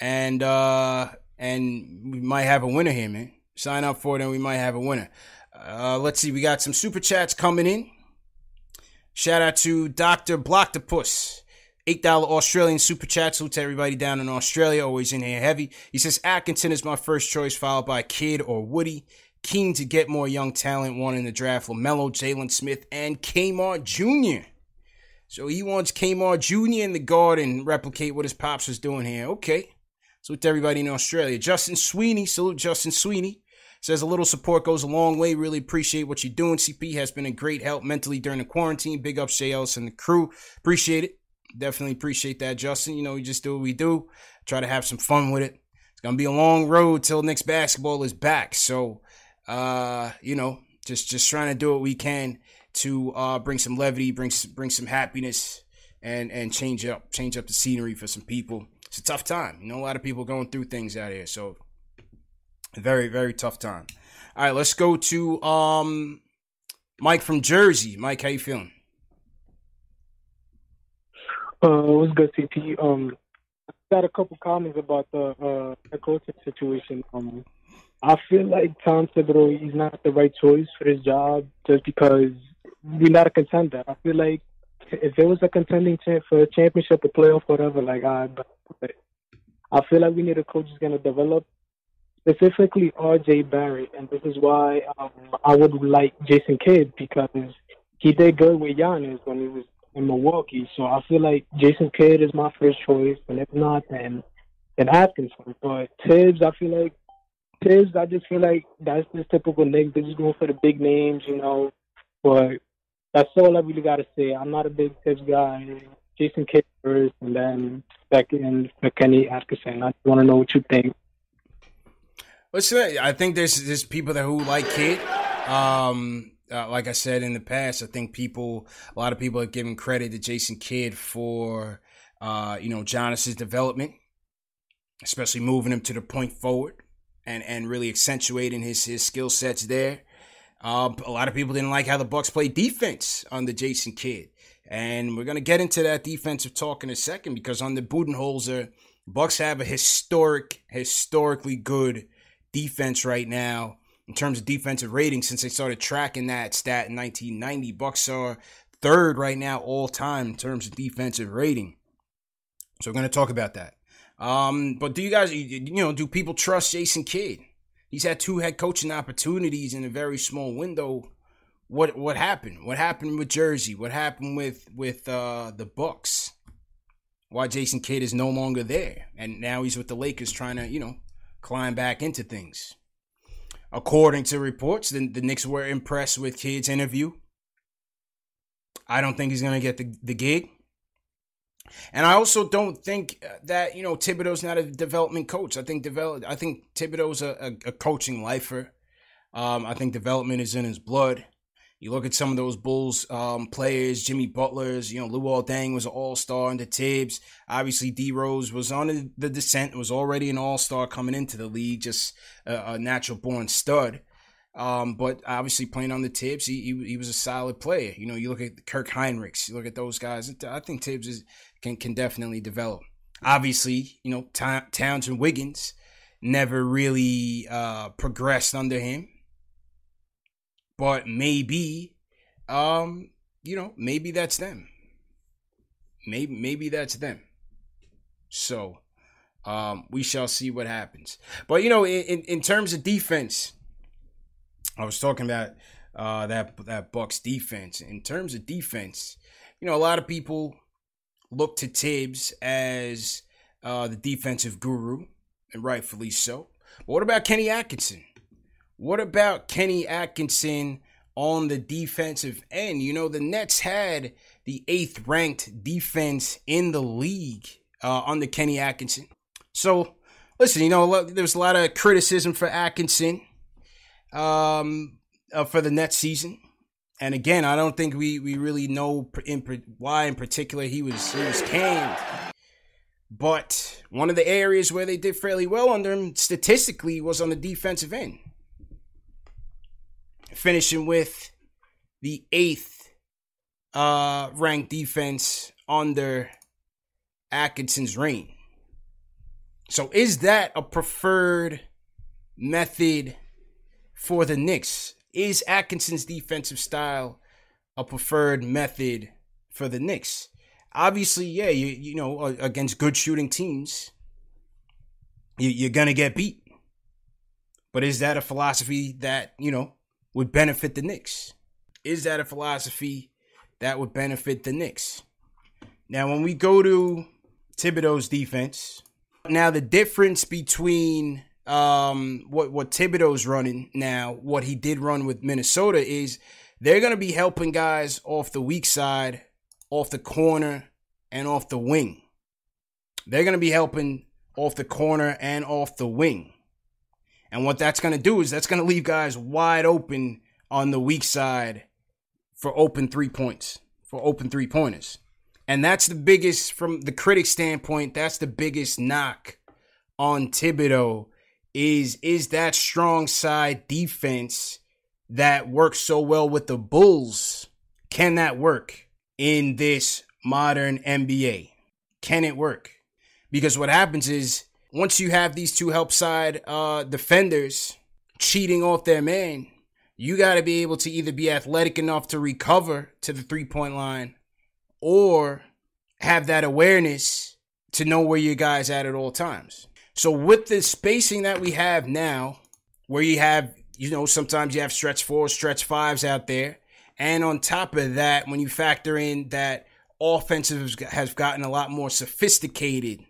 and uh, and we might have a winner here, man. Sign up for it, and we might have a winner. Uh, let's see, we got some super chats coming in. Shout out to Doctor Block the Blocktopus. $8 Australian super chat. Salute to everybody down in Australia. Always in here heavy. He says Atkinson is my first choice, followed by Kid or Woody. Keen to get more young talent. One in the draft. LaMelo, Jalen Smith, and Kmart Jr. So he wants Kmart Jr. in the garden replicate what his pops was doing here. Okay. So with everybody in Australia. Justin Sweeney, salute Justin Sweeney. Says a little support goes a long way. Really appreciate what you're doing. CP has been a great help mentally during the quarantine. Big up Shea Ellis and the crew. Appreciate it. Definitely appreciate that, Justin. You know, we just do what we do. Try to have some fun with it. It's gonna be a long road till next basketball is back. So uh, you know, just just trying to do what we can to uh, bring some levity, bring bring some happiness, and and change up change up the scenery for some people. It's a tough time. You know, a lot of people going through things out here, so very very tough time. All right, let's go to um, Mike from Jersey. Mike, how you feeling? Uh, was good, CP. Um, I got a couple comments about the uh, coaching situation. Um, I feel like Tom Thibodeau is not the right choice for his job just because we're not a contender. I feel like if it was a contending team for a championship, a playoff, whatever, like I, but I feel like we need a coach who's gonna develop specifically R.J. Barrett, and this is why um, I would like Jason Kidd because he did good with Giannis when he was in Milwaukee. So I feel like Jason Kidd is my first choice, and if not, then then Atkinson. But Thibs, I feel like Thibs, I just feel like that's just typical Knicks. They're just going for the big names, you know. But that's all I really got to say. I'm not a big Thibs guy. Jason Kidd first, and then second for Kenny Atkinson. I just want to know what you think. Listen, I think there's there's people that who like Kidd. Um, uh, like I said in the past, I think people, a lot of people are giving credit to Jason Kidd for, uh, you know, Giannis's development, especially moving him to the point forward and and really accentuating his his skill sets there. Uh, a lot of people didn't like how the Bucks played defense under Jason Kidd, and we're gonna get into that defensive talk in a second because on the Budenholzer, Bucks have a historic, historically good defense right now in terms of defensive rating since they started tracking that stat in 1990. Bucks are third right now all time in terms of defensive rating. So we're to talk about that. Um, but do you guys, you know, do people trust Jason Kidd? He's had two head coaching opportunities in a very small window. What what happened? What happened with Jersey? What happened with with uh, the Bucks? Why Jason Kidd is no longer there, and now he's with the Lakers, trying to you know climb back into things. According to reports, the, the Knicks were impressed with Kidd's interview. I don't think he's going to get the, the gig. And I also don't think that, you know, Thibodeau's not a development coach. I think develop I think Thibodeau's a, a, a coaching lifer. Um, I think development is in his blood. You look at some of those Bulls um, players, Jimmy Butler's, you know, Luol Deng was an all star under Thibs. Obviously, D Rose was on the descent, was already an all star coming into the league, just a, a natural born stud. Um, but obviously, playing on the Thibs, he, he, he was a solid player. You know, you look at Kirk Hinrichs, you look at those guys. I think Thibs is, can can definitely develop. Obviously, you know, Towns and Wiggins never really uh, progressed under him but maybe, um, you know, maybe that's them. Maybe maybe that's them. So, um, we shall see what happens. But you know, in in terms of defense, I was talking about uh, that that Bucks defense. In terms of defense, you know, a lot of people look to Thibs as uh, the defensive guru, and rightfully so. But what about Kenny Atkinson? What about Kenny Atkinson on the defensive end? You know, the Nets had the eighth ranked defense in the league uh, under Kenny Atkinson. So, listen, you know, there's a lot of criticism for Atkinson um, uh, for the next season. And again, I don't think we, we really know in, why in particular he was he was canned. But one of the areas where they did fairly well under him statistically was on the defensive end finishing with the eighth uh, ranked defense under Atkinson's reign. So, is that a preferred method for the Knicks? Is Atkinson's defensive style a preferred method for the Knicks? Obviously, yeah, you you know against good shooting teams, you, you're gonna get beat. But is that a philosophy that you know would benefit the Knicks? Is that a philosophy that would benefit the Knicks? Now, when we go to Thibodeau's defense, now the difference between um, what what Thibodeau's running now, what he did run with Minnesota is they're going to be helping guys off the weak side, off the corner, and off the wing. They're going to be helping off the corner and off the wing. And what that's going to do is that's going to leave guys wide open on the weak side for open three points, for open three pointers. And that's the biggest, from the critic standpoint, that's the biggest knock on Thibodeau is is that strong side defense that works so well with the Bulls. Can that work in this modern NBA? Can it work? Because what happens is once you have these two help side uh, defenders cheating off their man, you got to be able to either be athletic enough to recover to the three point line or have that awareness to know where your guy's at at all times. So with the spacing that we have now, where you have, you know, sometimes you have stretch fours, stretch fives out there. And on top of that, when you factor in that offensive has gotten a lot more sophisticated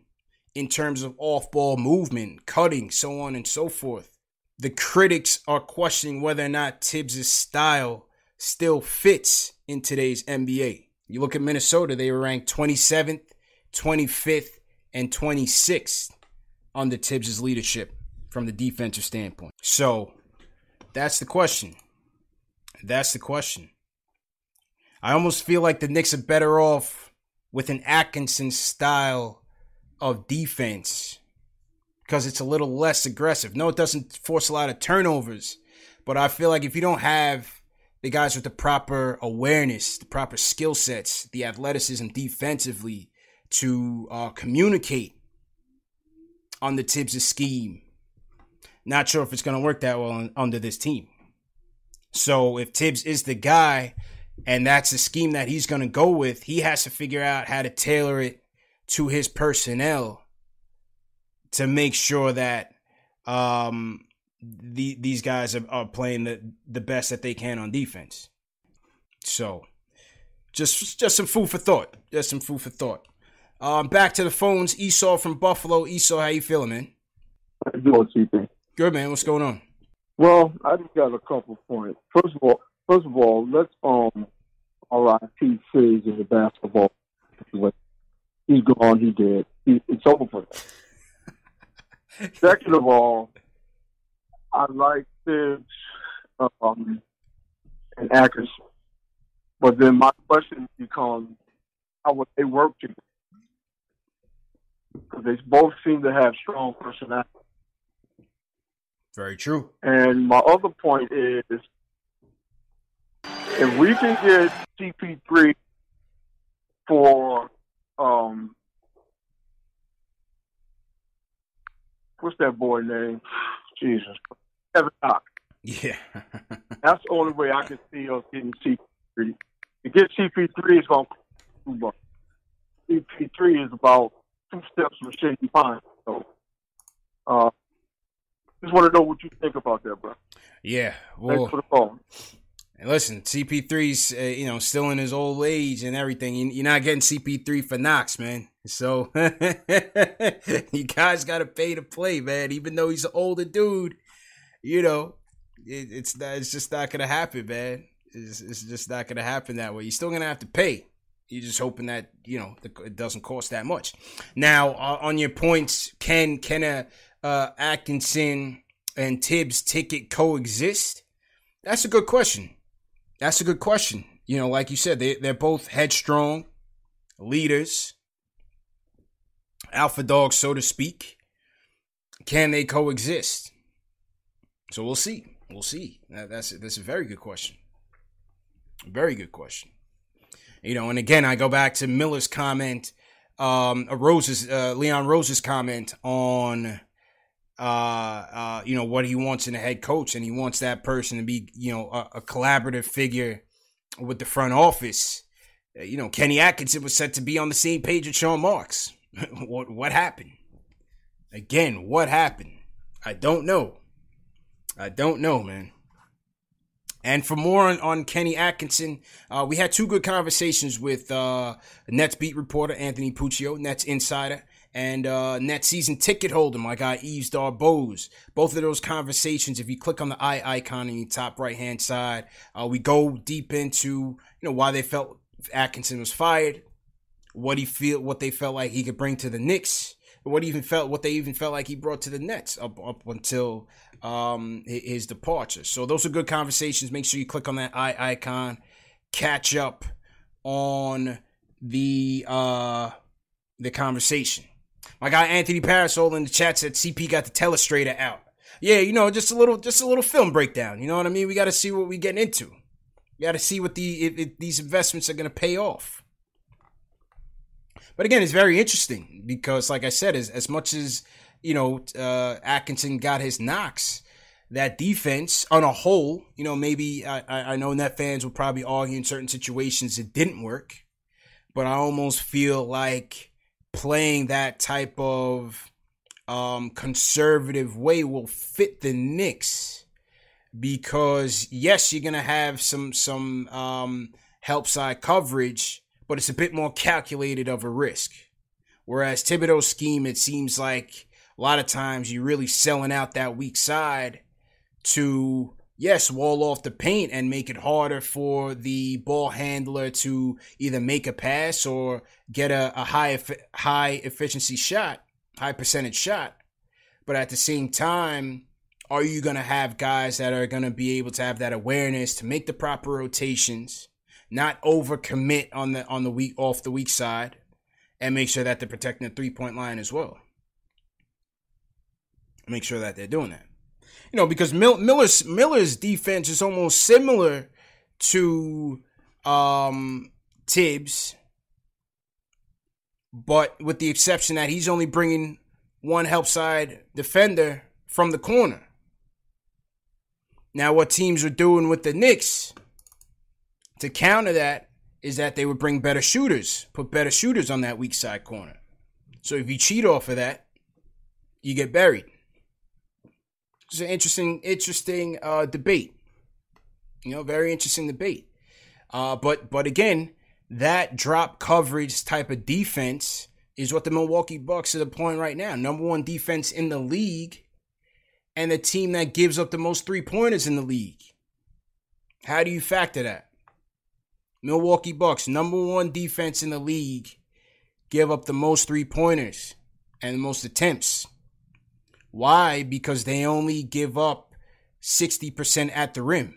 in terms of off ball movement, cutting, so on and so forth. The critics are questioning whether or not Thibs' style still fits in today's NBA. You look at Minnesota, they were ranked 27th, 25th, and 26th under Thibs' leadership from the defensive standpoint. So that's the question. That's the question. I almost feel like the Knicks are better off with an Atkinson style of defense because it's a little less aggressive. No, it doesn't force a lot of turnovers, but I feel like if you don't have the guys with the proper awareness, the proper skill sets, the athleticism defensively to uh, communicate on the Thibs' scheme. Not sure if it's going to work that well on, under this team. So if Thibs is the guy and that's the scheme that he's going to go with, he has to figure out how to tailor it to his personnel to make sure that um, the, these guys are, are playing the, the best that they can on defense. So just just some food for thought. Just some food for thought. Um, back to the phones. Esau from Buffalo. Esau, how you feeling, man? How you doing, CP? Good, man. What's going on? Well, I just got a couple points. First of all, first of all, let's um R.I.P. Fizz in the basketball. He's gone. He did. He, it's over for him. Second of all, I like Fizz um, and Atkinson, but then my question becomes, how would they work together? Because they both seem to have strong personality. Very true. And my other point is, if we can get CP3 for um, what's that boy name? Jesus, Kevin Knox. Yeah, that's the only way I can see us getting CP3. To get CP3 is going to CP3 is about two steps from Shady Pine. So, uh, just want to know what you think about that, bro. Yeah. Well, Thanks for the call. And listen, CP3's uh, you know still in his old age and everything. You're not getting CP3 for Knox, man. So you guys got to pay to play, man. Even though he's an older dude, you know, it, it's not, it's just not gonna happen, man. It's, it's just not gonna happen that way. You're still gonna have to pay. You're just hoping that you know it doesn't cost that much. Now, uh, on your points, can can a uh, Atkinson and Thibs ticket coexist? That's a good question. That's a good question. You know, like you said, they they're both headstrong leaders, alpha dogs, so to speak. Can they coexist? So we'll see. We'll see. That's that's a very good question. Very good question. You know, and again, I go back to Miller's comment, um, Rose's uh, Leon Rose's comment on, uh, uh, you know, what he wants in a head coach, and he wants that person to be, you know, a, a collaborative figure with the front office. Uh, you know, Kenny Atkinson was set to be on the same page with Sean Marks. what what happened? Again, what happened? I don't know. I don't know, man. And for more on, on Kenny Atkinson, uh, we had two good conversations with uh, Nets beat reporter Anthony Puccio, Nets insider, and uh, Nets season ticket holder, my guy Yves Darbose. Both of those conversations, if you click on the eye icon in the top right hand side, uh, we go deep into you know why they felt Atkinson was fired, what he feel, what they felt like he could bring to the Knicks, what even felt, what they even felt like he brought to the Nets up up until um, his departure. So those are good conversations. Make sure you click on that eye icon, catch up on the uh, the conversation. My guy Anthony Parasol in the chat said CP got the telestrator out. Yeah, you know, just a little, just a little film breakdown. You know what I mean? We got to see what we getting into. We got to see what the if, if these investments are going to pay off. But again, it's very interesting because, like I said, as as much as you know, uh, Atkinson got his knocks. That defense on a whole, you know, maybe I, I know net fans will probably argue in certain situations it didn't work, but I almost feel like playing that type of um, conservative way will fit the Knicks because yes, you're gonna have some some um, help side coverage, but it's a bit more calculated of a risk. Whereas Thibodeau's scheme, it seems like a lot of times you're really selling out that weak side to yes, wall off the paint and make it harder for the ball handler to either make a pass or get a, a high high efficiency shot, high percentage shot. But at the same time, are you going to have guys that are going to be able to have that awareness to make the proper rotations, not overcommit on the on the weak off the weak side, and make sure that they're protecting the three point line as well. Make sure that they're doing that you know, because Miller's Miller's defense is almost similar to um, Thibs, but with the exception that he's only bringing one help side defender from the corner. Now, what teams are doing with the Knicks to counter that is that they would bring better shooters, put better shooters on that weak side corner. So if you cheat off of that, you get buried. It's an interesting, interesting uh, debate. You know, very interesting debate. Uh, but but again, that drop coverage type of defense is what the Milwaukee Bucks are deploying right now. Number one defense in the league, and the team that gives up the most three pointers in the league. How do you factor that? Milwaukee Bucks, number one defense in the league, give up the most three pointers and the most attempts. Why? Because they only give up 60% at the rim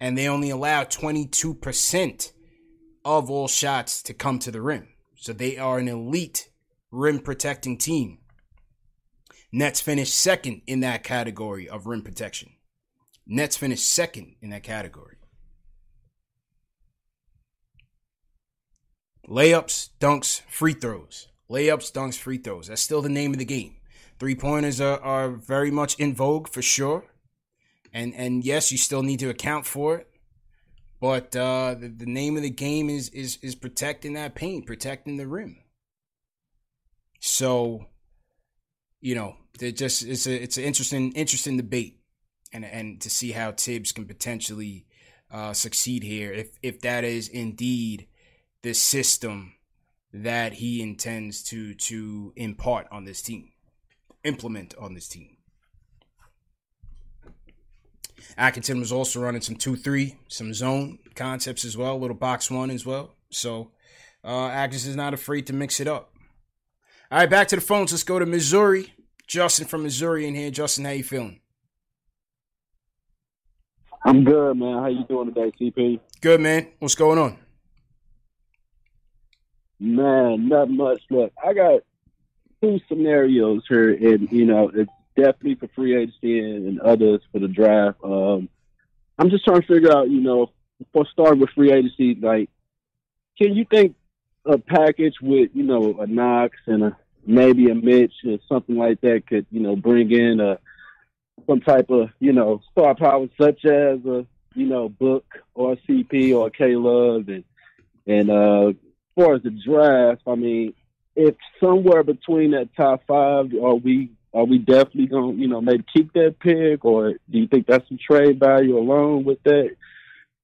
and they only allow 22% of all shots to come to the rim. So they are an elite rim protecting team. Nets finished second in that category of rim protection. Nets finished second in that category. Layups, dunks, free throws. Layups, dunks, free throws. That's still the name of the game. Three pointers are, are very much in vogue for sure. And and yes, you still need to account for it. But uh, the, the name of the game is is is protecting that paint, protecting the rim. So, you know, it just it's a it's an interesting interesting debate, and and to see how Thibs can potentially uh, succeed here if if that is indeed the system that he intends to to impart on this team implement on this team. Atkinson was also running some 2 3, some zone concepts as well, little box one as well. So uh, Atkinson is not afraid to mix it up. All right, back to the phones. Let's go to Missouri. Justin from Missouri in here. Justin, how you feeling? I'm good, man. How you doing today, CP? Good, man. What's going on? Man, not much. Look, I got two scenarios here, and you know, it's definitely for free agency and, others for the draft. Um, I'm just trying to figure out, you know, for starting with free agency, like, can you think a package with, you know, a Knox and a maybe a Mitch or something like that could, you know, bring in a some type of, you know, star power such as a, you know, Book or a CP or K Love and and uh far as the draft, I mean, if somewhere between that top five, are we are we definitely going to, you know, maybe keep that pick, or do you think that's some trade value alone with that?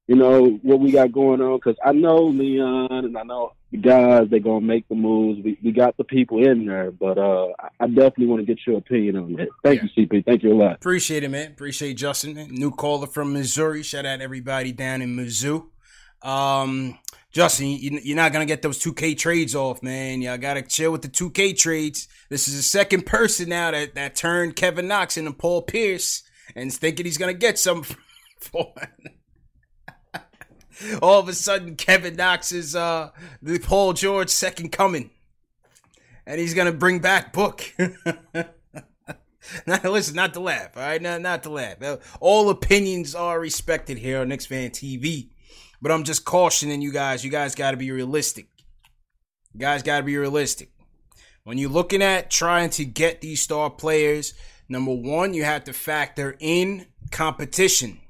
You know what we got going on because I know Leon and I know the guys they're gonna make the moves. We we got the people in there, but uh, I definitely want to get your opinion on that. Thank yeah. you, CP. Thank you a lot. Appreciate it, man. Appreciate Justin, new caller from Missouri. Shout out everybody down in Mizzou. Um, Justin, you're not gonna get those 2K trades off, man. Y'all gotta chill with the 2K trades. This is the second person now that, that turned Kevin Knox into Paul Pierce and thinking he's gonna get some for. All of a sudden, Kevin Knox is uh, the Paul George second coming, and he's gonna bring back Book. now, listen, not to laugh, all right? Not, not to laugh. All opinions are respected here on Knicks Fan TV. But I'm just cautioning you guys. You guys got to be realistic. You guys got to be realistic. When you're looking at trying to get these star players, number one, you have to factor in competition.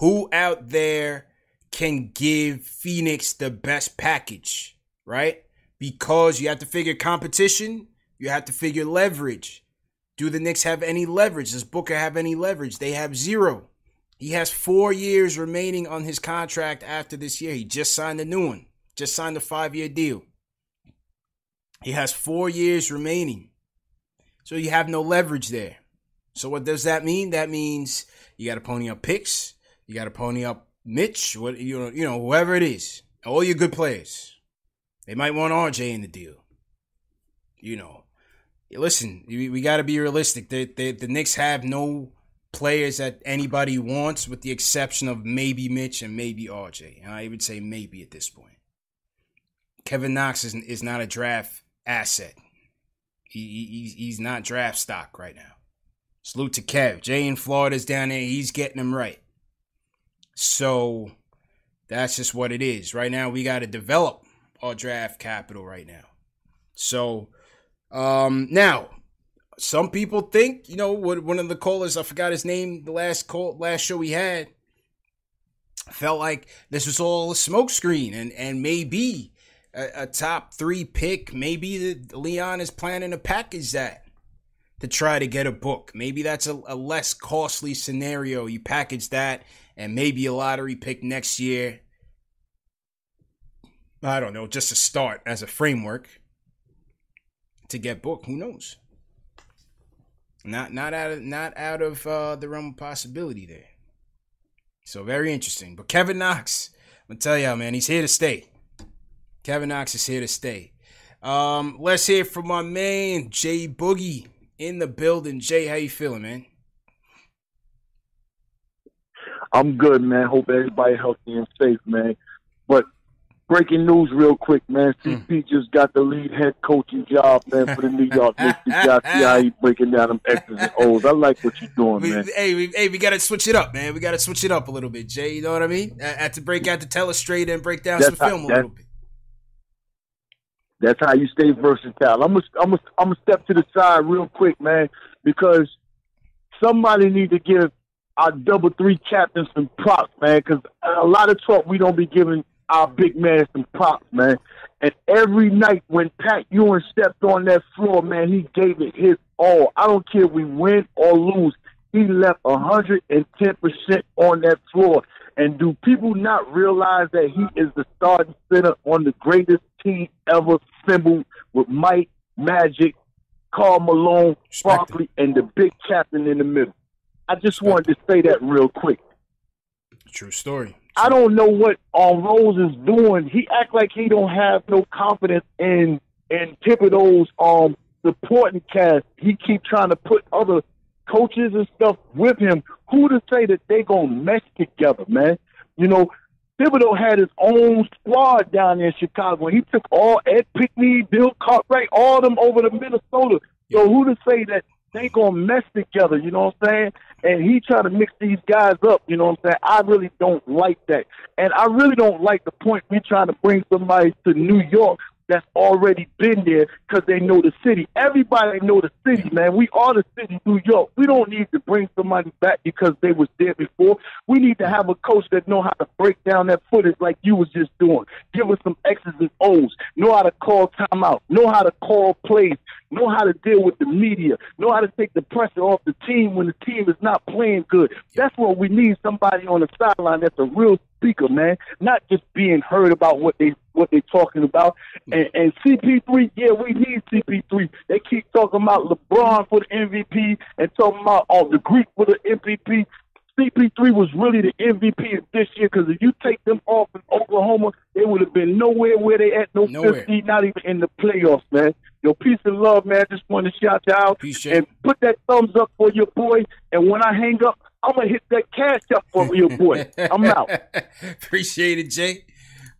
Who out there can give Phoenix the best package, right? Because you have to figure competition You have to figure leverage. Do the Knicks have any leverage? Does Booker have any leverage? They have zero. He has four years remaining on his contract after this year. He just signed a new one, just signed a five year deal. He has four years remaining. So you have no leverage there. So what does that mean? That means you got to pony up picks. You got to pony up Mitch. What you know, you know, whoever it is, all your good players. They might want RJ in the deal. You know, listen, we, we got to be realistic. The, the the Knicks have no players that anybody wants, with the exception of maybe Mitch and maybe RJ. And I would say maybe at this point. Kevin Knox is, is not a draft asset. He, he he's not draft stock right now. Salute to Kev. Jay in Florida's down there. He's getting them right. So that's just what it is. Right now, we got to develop our draft capital right now. So um now some people think, you know, what one of the callers, I forgot his name, the last call, last show we had, felt like this was all a smokescreen, and and maybe a, a, top three pick, maybe the, Leon is planning to package that to try to get a book. Maybe that's a, a less costly scenario. You package that, and maybe a lottery pick next year. I don't know, just to start as a framework to get book. Who knows? Not not out of not out of uh, the realm of possibility there. So very interesting. But Kevin Knox, I'm gonna tell y'all, man, he's here to stay. Kevin Knox is here to stay. Um, let's hear from my man Jay Boogie in the building. Jay, how you feeling, man? I'm good, man. Hope everybody healthy and safe, man. Breaking news real quick, man. CP mm. just got the lead head coaching job, man, for the New York Knicks. You got see how he breaking down them X's and O's. I like what you're doing, we, man. Hey, we, hey, we got to switch it up, man. We got to switch it up a little bit, Jay. You know what I mean? I had to break out the telestrate and break down that's some how, film a little bit. That's how you stay versatile. I'm gonna, I'm gonna, I'm step to the side real quick, man, because somebody need to give our double three captains some props, man, because a lot of talk we don't be giving our big man some props, man. And every night when Pat Ewing stepped on that floor, man, he gave it his all. I don't care if we win or lose. He left 110% on that floor. And do people not realize that he is the starting center on the greatest team ever assembled with Mike, Magic, Karl Malone, Barkley, and the big captain in the middle? I just wanted to say that real quick. True story. I don't know what um, Rose is doing. He act like he don't have no confidence in in Thibodeau's um supporting cast. He keep trying to put other coaches and stuff with him. Who to say that they gonna mesh together, man? You know, Thibodeau had his own squad down there in Chicago. He took all Ed Pinckney, Bill Cartwright, all them over to Minnesota. So who to say that they gonna mess together, you know what I'm saying? And he trying to mix these guys up, you know what I'm saying? I really don't like that. And I really don't like the point we trying to bring somebody to New York that's already been there because they know the city. Everybody know the city, man. We are the city, New York. We don't need to bring somebody back because they was there before. We need to have a coach that know how to break down that footage like you was just doing. Give us some X's and O's. Know how to call timeout. Know how to call plays. Know how to deal with the media. Know how to take the pressure off the team when the team is not playing good. That's what we need. Somebody on the sideline that's a real speaker, man. Not just being heard about what they what they're talking about. And, and CP3, yeah, we need CP3. They keep talking about LeBron for the MVP and talking about oh, the Greek for the MVP. CP3 was really the MVP of this year because if you take them off in Oklahoma, they would have been nowhere where they at, no nowhere. 50, not even in the playoffs, man. Yo, peace and love, man. Just want to shout you out Appreciate and put that thumbs up for your boy. And when I hang up, I'm gonna hit that cash up for your boy. I'm out. Appreciate it, Jay.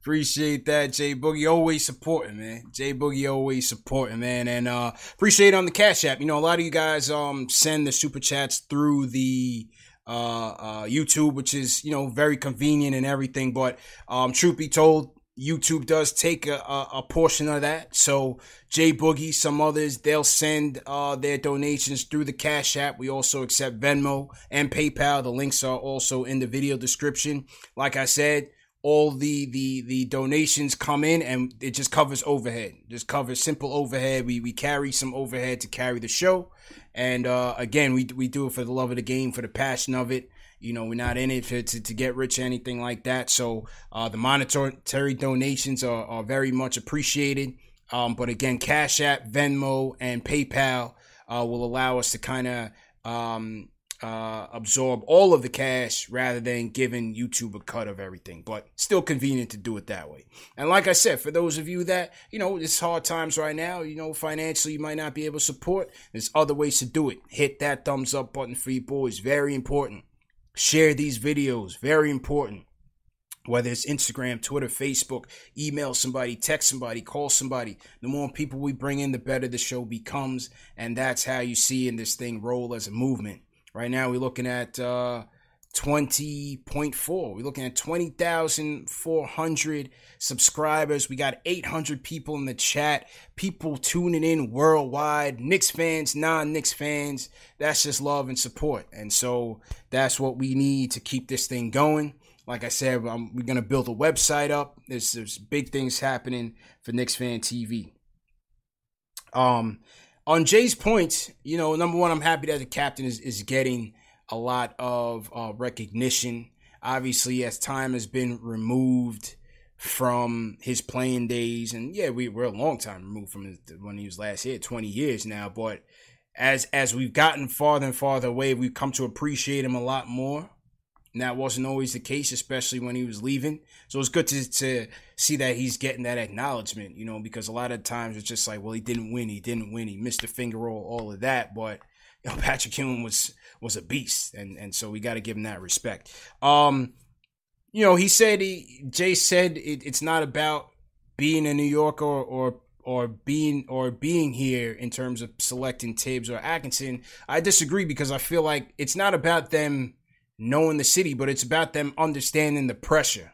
Appreciate that, Jay Boogie. Always supporting, man. Jay Boogie always supporting, man. And uh appreciate on the Cash App. You know, a lot of you guys um send the super chats through the uh, uh, YouTube, which is you know very convenient and everything. But um, truth be told, YouTube does take a, a, a, portion of that. So Jay Boogie, some others, they'll send uh, their donations through the Cash App. We also accept Venmo and PayPal. The links are also in the video description. Like I said, all the the the donations come in and it just covers overhead just covers simple overhead. We we carry some overhead to carry the show. And uh again we we do it for the love of the game for the passion of it. You know we're not in it for, to, to get rich or anything like that. So uh the monetary donations are, are very much appreciated. Um but again cash app venmo and paypal uh will allow us to kind of um uh, absorb all of the cash rather than giving YouTube a cut of everything. But still convenient to do it that way. And like I said, for those of you that, you know, it's hard times right now, you know, financially you might not be able to support, there's other ways to do it. Hit that thumbs up button for you boys. Very important. Share these videos. Very important. Whether it's Instagram, Twitter, Facebook, email somebody, text somebody, call somebody. The more people we bring in, the better the show becomes. And that's how you see in this thing roll as a movement. Right now, we're looking at uh, 20.4. We're looking at 20,400 subscribers. We got 800 people in the chat, people tuning in worldwide, Knicks fans, non Knicks fans. That's just love and support. And so that's what we need to keep this thing going. Like I said, um, we're going to build a website up. There's, there's big things happening for Knicks Fan TV. Um, on Jay's point, you know, number one, I'm happy that the captain is, is getting a lot of uh, recognition. Obviously, as time has been removed from his playing days, and yeah, we, we're a long time removed from his, when he was last here, 20 years now. But as as we've gotten farther and farther away, we've come to appreciate him a lot more. And that wasn't always the case, especially when he was leaving. So it's good to, to see that he's getting that acknowledgement, you know, because a lot of times it's just like, well, he didn't win, he didn't win, he missed the finger roll, all of that. But you know, Patrick Ewing was was a beast, and and so we got to give him that respect. Um, you know, he said he Jay said it, it's not about being a New Yorker or, or or being or being here in terms of selecting Thibs or Atkinson. I disagree because I feel like it's not about them knowing the city, but it's about them understanding the pressure,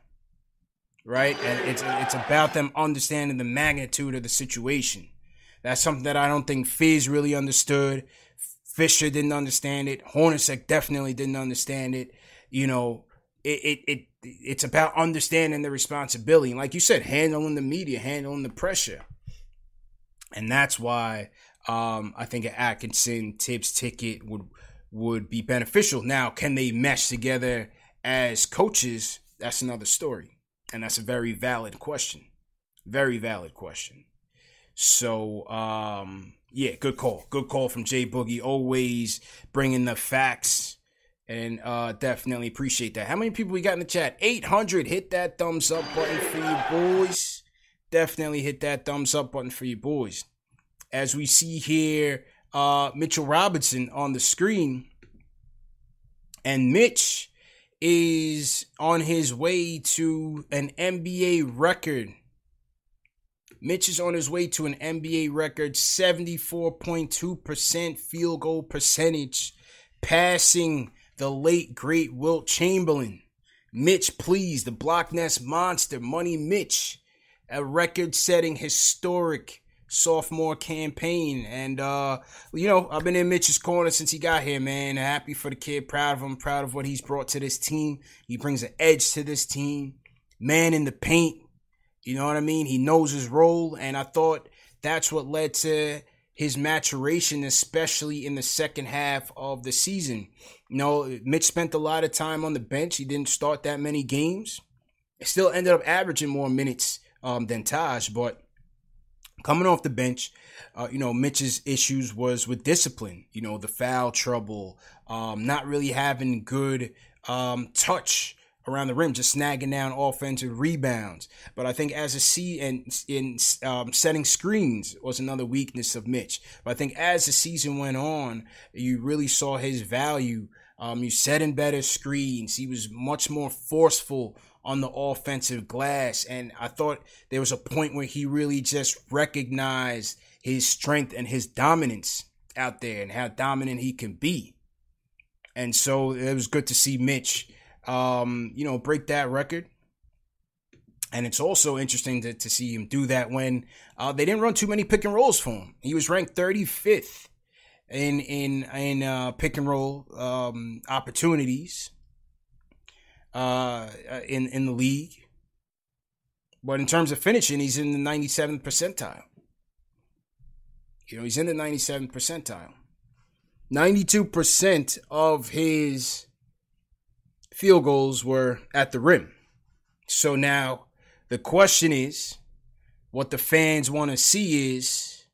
right? And it's it's about them understanding the magnitude of the situation. That's something that I don't think Fizz really understood. Fisher didn't understand it. Hornacek definitely didn't understand it. You know, it it, it it's about understanding the responsibility. And like you said, handling the media, handling the pressure. And that's why um, I think an Atkinson Thibs ticket would would be beneficial. Now, can they mesh together as coaches? That's another story. And that's a very valid question. Very valid question. So, um, yeah, good call. Good call from Jay Boogie. Always bringing the facts and uh, definitely appreciate that. How many people we got in the chat? 800. Hit that thumbs up button for you boys. Definitely hit that thumbs up button for you boys. As we see here, uh, Mitchell Robinson on the screen. And Mitch is on his way to an NBA record. Mitch is on his way to an NBA record 74.2% field goal percentage, passing the late great Wilt Chamberlain. Mitch, please, the Block Nest Monster, Money Mitch, a record setting historic sophomore campaign. And uh, you know, I've been in Mitch's corner since he got here, man. Happy for the kid, proud of him, proud of what he's brought to this team. He brings an edge to this team. Man in the paint. You know what I mean? He knows his role, and I thought that's what led to his maturation, especially in the second half of the season. You know, Mitch spent a lot of time on the bench. He didn't start that many games. Still ended up averaging more minutes um, than Taj, but coming off the bench, uh, you know, Mitch's issues was with discipline, you know, the foul trouble, um, not really having good um, touch around the rim, just snagging down offensive rebounds. But I think as a C and in um, setting screens was another weakness of Mitch. But I think as the season went on, you really saw his value. Um, you setting better screens. He was much more forceful on the offensive glass. And I thought there was a point where he really just recognized his strength and his dominance out there and how dominant he can be. And so it was good to see Mitch, um, you know, break that record. And it's also interesting to, to see him do that when uh, they didn't run too many pick and rolls for him. He was ranked 35th in in in uh, pick and roll um, opportunities uh, in in the league. But in terms of finishing, he's in the 97th percentile. You know, he's in the 97th percentile. 92% of his field goals were at the rim. So now the question is what the fans want to see is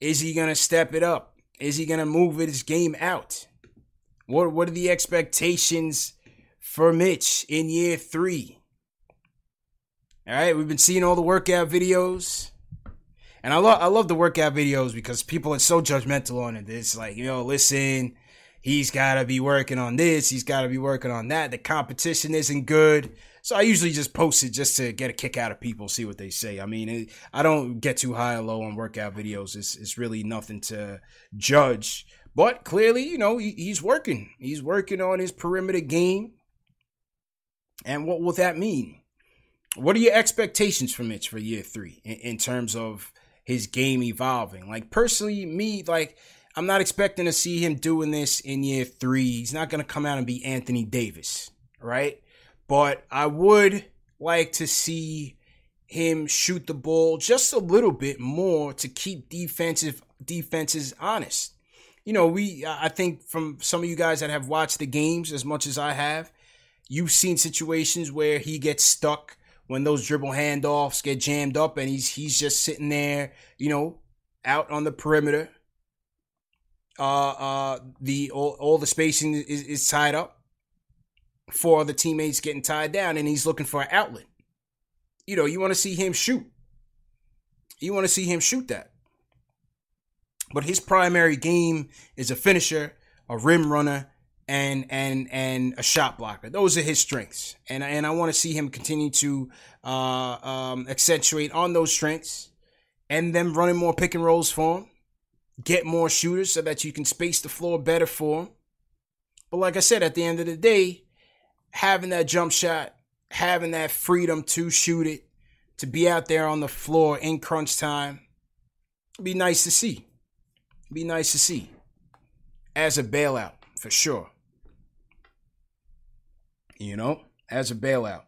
is he going to step it up? Is he going to move his game out? What what are the expectations for Mitch in year 3? All right, we've been seeing all the workout videos. And I love I love the workout videos because people are so judgmental on it. It's like, you know, listen, he's got to be working on this, he's got to be working on that. The competition isn't good. So I usually just post it just to get a kick out of people, see what they say. I mean, it, I don't get too high or low on workout videos. It's it's really nothing to judge. But clearly, you know, he, he's working. He's working on his perimeter game. And what will that mean? What are your expectations for Mitch for year three in, in terms of his game evolving? Like personally, me, like I'm not expecting to see him doing this in year three. He's not going to come out and be Anthony Davis, right? But I would like to see him shoot the ball just a little bit more to keep defensive defenses honest. You know, we I think from some of you guys that have watched the games as much as I have, you've seen situations where he gets stuck when those dribble handoffs get jammed up and he's he's just sitting there, you know, out on the perimeter. Uh uh the all, all the spacing is, is tied up for the teammates getting tied down and he's looking for an outlet. You know, you want to see him shoot. You want to see him shoot that. But his primary game is a finisher, a rim runner, and and and a shot blocker. Those are his strengths, and and I want to see him continue to uh, um, accentuate on those strengths, and then running more pick and rolls for him, get more shooters so that you can space the floor better for him. But like I said, at the end of the day, having that jump shot, having that freedom to shoot it, to be out there on the floor in crunch time, be nice to see. Be nice to see as a bailout for sure you know, as a bailout.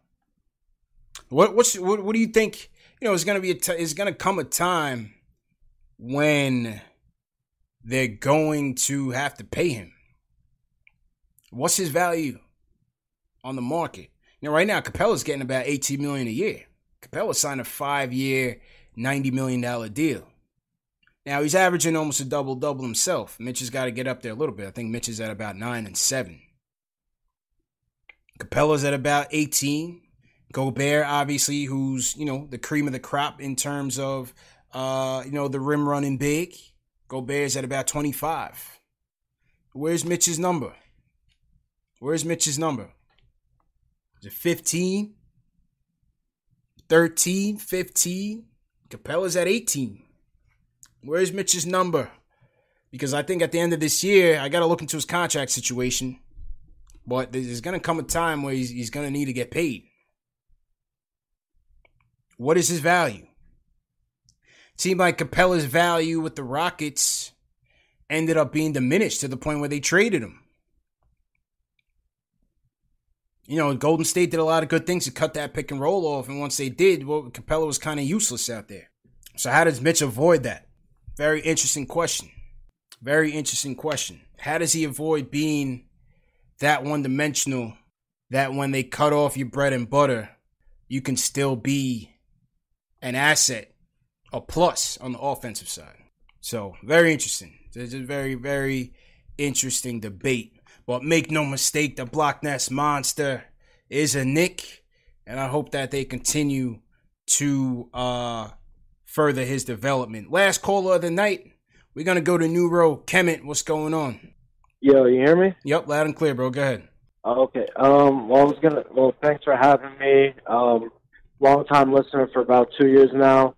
What what's what, what do you think? You know, it's gonna be a t- it's gonna come a time when they're going to have to pay him. What's his value on the market? Know, right now Capela's getting about 18 million a year. Capela signed a five-year, 90 million dollar deal. Now he's averaging almost a double double himself. Mitch has got to get up there a little bit. I think Mitch is at about nine and seven. Capela's at about 18. Gobert, obviously, who's, you know, the cream of the crop in terms of, uh, you know, the rim running big. Gobert's at about 25. Where's Mitch's number? Where's Mitch's number? Is it 15? 13? 15? Capela's at 18. Where's Mitch's number? Because I think at the end of this year, I got to look into his contract situation. But there's going to come a time where he's, he's going to need to get paid. What is his value? It seemed like Capela's value with the Rockets ended up being diminished to the point where they traded him. You know, Golden State did a lot of good things to cut that pick and roll off, and once they did, well, Capela was kind of useless out there. So how does Mitch avoid that? Very interesting question. Very interesting question. How does he avoid being that one dimensional that when they cut off your bread and butter, you can still be an asset, a plus on the offensive side. So, very interesting. It's a very, very interesting debate. But make no mistake, the Block Ness Monster is a Knick, and I hope that they continue to uh, further his development. Last caller of the night, we're gonna go to New Row. Kemet, what's going on? Yo, you hear me? Yep, loud and clear, bro. Go ahead. Okay. Um. Well, I was gonna. Well, thanks for having me. Um, long time listener for about two years now.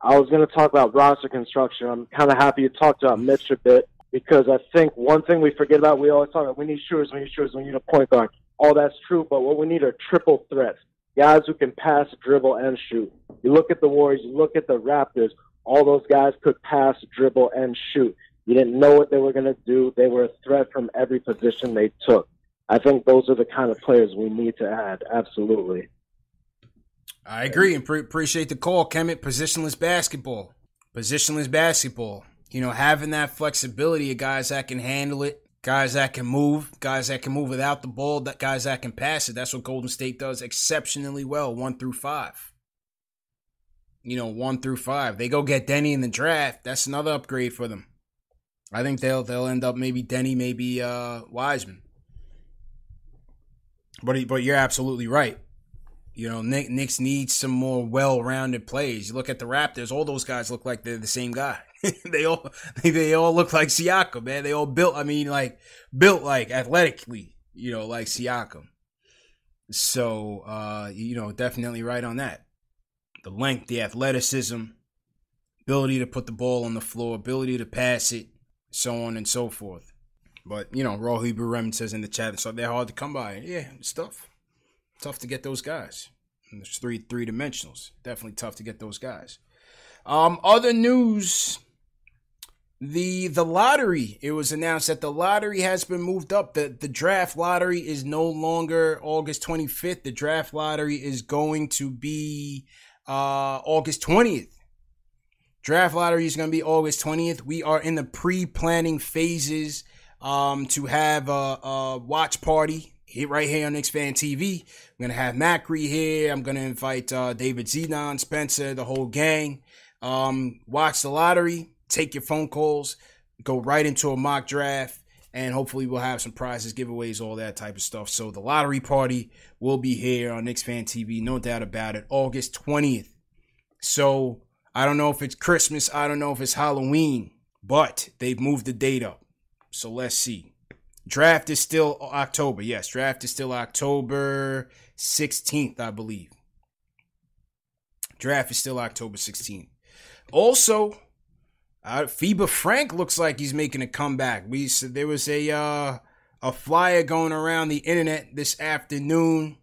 I was gonna talk about roster construction. I'm kind of happy you talked about Mitch a bit because I think one thing we forget about, we always talk about we need shooters, we need shooters, we need a point guard. All that's true, but what we need are triple threats. Guys who can pass, dribble, and shoot. You look at the Warriors, you look at the Raptors, all those guys could pass, dribble, and shoot. You didn't know what they were going to do. They were a threat from every position they took. I think those are the kind of players we need to add. Absolutely. I agree and pre- appreciate the call, Kemet. Positionless basketball. Positionless basketball. You know, having that flexibility of guys that can handle it, guys that can move, guys that can move without the ball, that guys that can pass it. That's what Golden State does exceptionally well, one through five. You know, one through five. They go get Denny in the draft. That's another upgrade for them. I think they'll they'll end up maybe Denny, maybe uh Wiseman. But but you're absolutely right. You know, Nick Knicks needs some more well-rounded plays. You look at the Raptors; all those guys look like they're the same guy. they all they, they all look like Siakam, man. They all built. I mean, like built like athletically. You know, like Siakam. So, uh, you know, definitely right on that. The length, the athleticism, ability to put the ball on the floor, ability to pass it, so on and so forth. But you know, Raw Hebrew Rem says in the chat, so they're hard to come by. Yeah, it's tough. Tough to get those guys. And there's three three dimensionals. Definitely tough to get those guys. Um, other news. The the lottery. It was announced that the lottery has been moved up. The the draft lottery is no longer August 25th. The draft lottery is going to be uh August 20th. Draft lottery is going to be August 20th. We are in the pre-planning phases um, to have a, a watch party here, right here on Knicks Fan TV. I'm gonna have Macri here. I'm gonna invite uh, David Zenon, Spencer, the whole gang. Um, watch the lottery. Take your phone calls. Go right into a mock draft, and hopefully we'll have some prizes, giveaways, all that type of stuff. So the lottery party will be here on Knicks Fan TV, no doubt about it. August 20th. So I don't know if it's Christmas. I don't know if it's Halloween, but they've moved the date up. So let's see. Draft is still October. Yes, draft is still October 16th, I believe. Draft is still October 16th. Also, uh, FIBA Frank looks like he's making a comeback. We there was a uh, a flyer going around the internet this afternoon.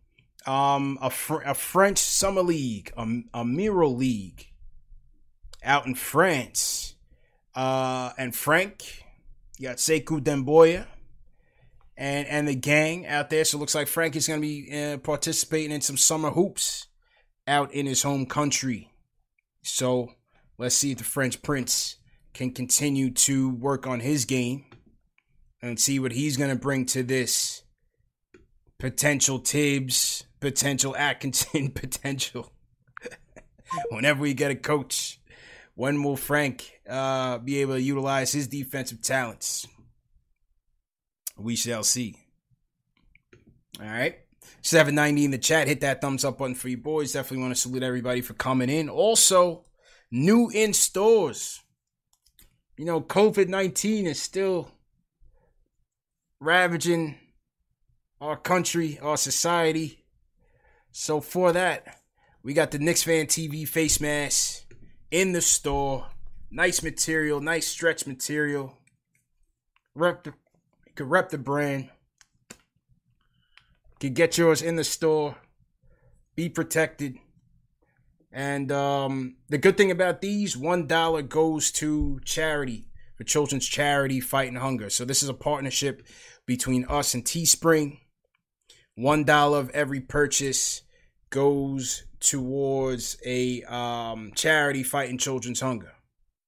Um, a, fr- a French summer league, a, a Miro league, out in France. Uh, and Frank, you got Sekou Doumbouya and and the gang out there. So it looks like Frank is going to be uh, participating in some summer hoops out in his home country. So let's see if the French Prince can continue to work on his game and see what he's going to bring to this potential Thibs, potential Atkinson, potential. Whenever we get a coach, when will Frank uh, be able to utilize his defensive talents? We shall see. All right. 790 in the chat. Hit that thumbs up button for you boys. Definitely want to salute everybody for coming in. Also, new in stores. You know, COVID 19 is still ravaging our country, our society. So, for that, we got the Knicks Fan TV face mask in the store. Nice material, nice stretch material. Rep the could rep the brand. Could get yours in the store. Be protected. And um, the good thing about these, one dollar goes to charity for children's charity fighting hunger. So this is a partnership between us and Teespring. One dollar of every purchase goes towards a um, charity fighting children's hunger.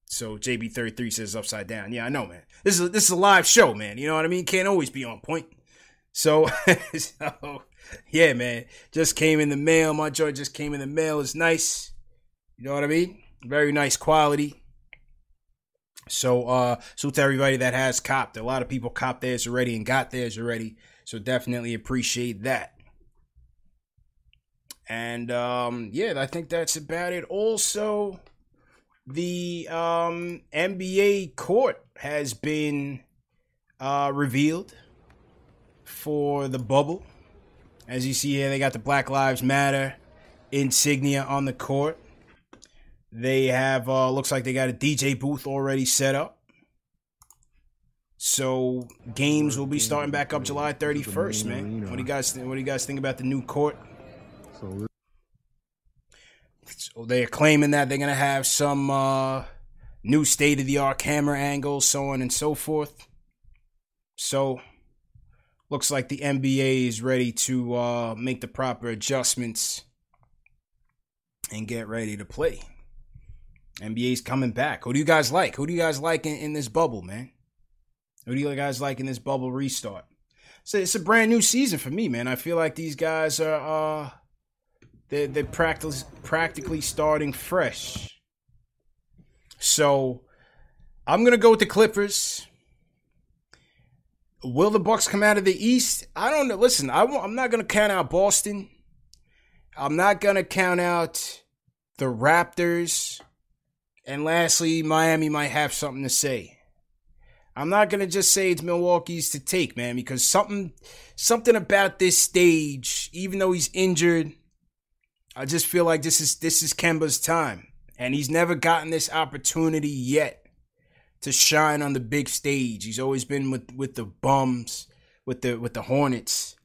So JB33 says upside down. Yeah, I know, man. This is a, this is a live show, man. You know what I mean? Can't always be on point. So, so yeah, man. Just came in the mail. My joint just came in the mail. It's nice. You know what I mean? Very nice quality. So, uh, salute to everybody that has copped. A lot of people copped theirs already and got theirs already. So definitely appreciate that. And um, yeah, I think that's about it. Also, the um, NBA court has been uh, revealed for the bubble. As you see here, they got the Black Lives Matter insignia on the court. They have uh, looks like they got a DJ booth already set up. So games will be starting back up July 31st, man. What do you guys think, what do you guys think about the new court? So they're claiming that they're gonna have some uh, new state of the art camera angles, so on and so forth. So looks like the NBA is ready to uh, make the proper adjustments and get ready to play. NBA's coming back. Who do you guys like? Who do you guys like in, in this bubble, man? Who do you guys like in this bubble restart? So it's a brand new season for me, man. I feel like these guys are uh they're they're practically practically starting fresh. So I'm gonna go with the Clippers. Will the Bucks come out of the East? I don't know. Listen, I am not gonna count out Boston. I'm not gonna count out the Raptors. And lastly, Miami might have something to say. I'm not gonna just say it's Milwaukee's to take, man, because something something about this stage, even though he's injured, I just feel like this is this is Kemba's time. And he's never gotten this opportunity yet to shine on the big stage. He's always been with, with the bums, with the with the Hornets.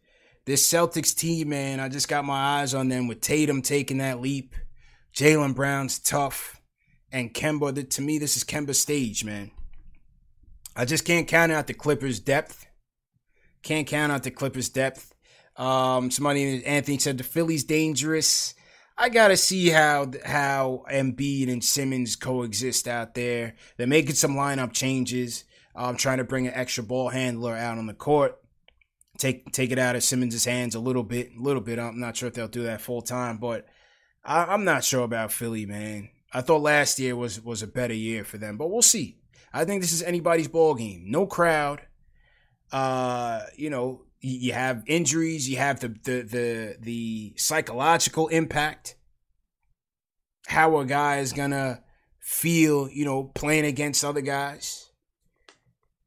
This Celtics team, man, I just got my eyes on them with Tatum taking that leap. Jaylen Brown's tough. And Kemba, to me, this is Kemba's stage, man. I just can't count out the Clippers' depth. Can't count out the Clippers' depth. Um, somebody Anthony said the Phillies dangerous. I gotta see how how Embiid and Simmons coexist out there. They're making some lineup changes. Um, trying to bring an extra ball handler out on the court. Take take it out of Simmons' hands a little bit, a little bit. I'm not sure if they'll do that full time, but I, I'm not sure about Philly, man. I thought last year was was a better year for them, but we'll see. I think this is anybody's ball game. No crowd. Uh, you know, you have injuries, you have the the the, the psychological impact. How a guy is gonna feel, you know, playing against other guys.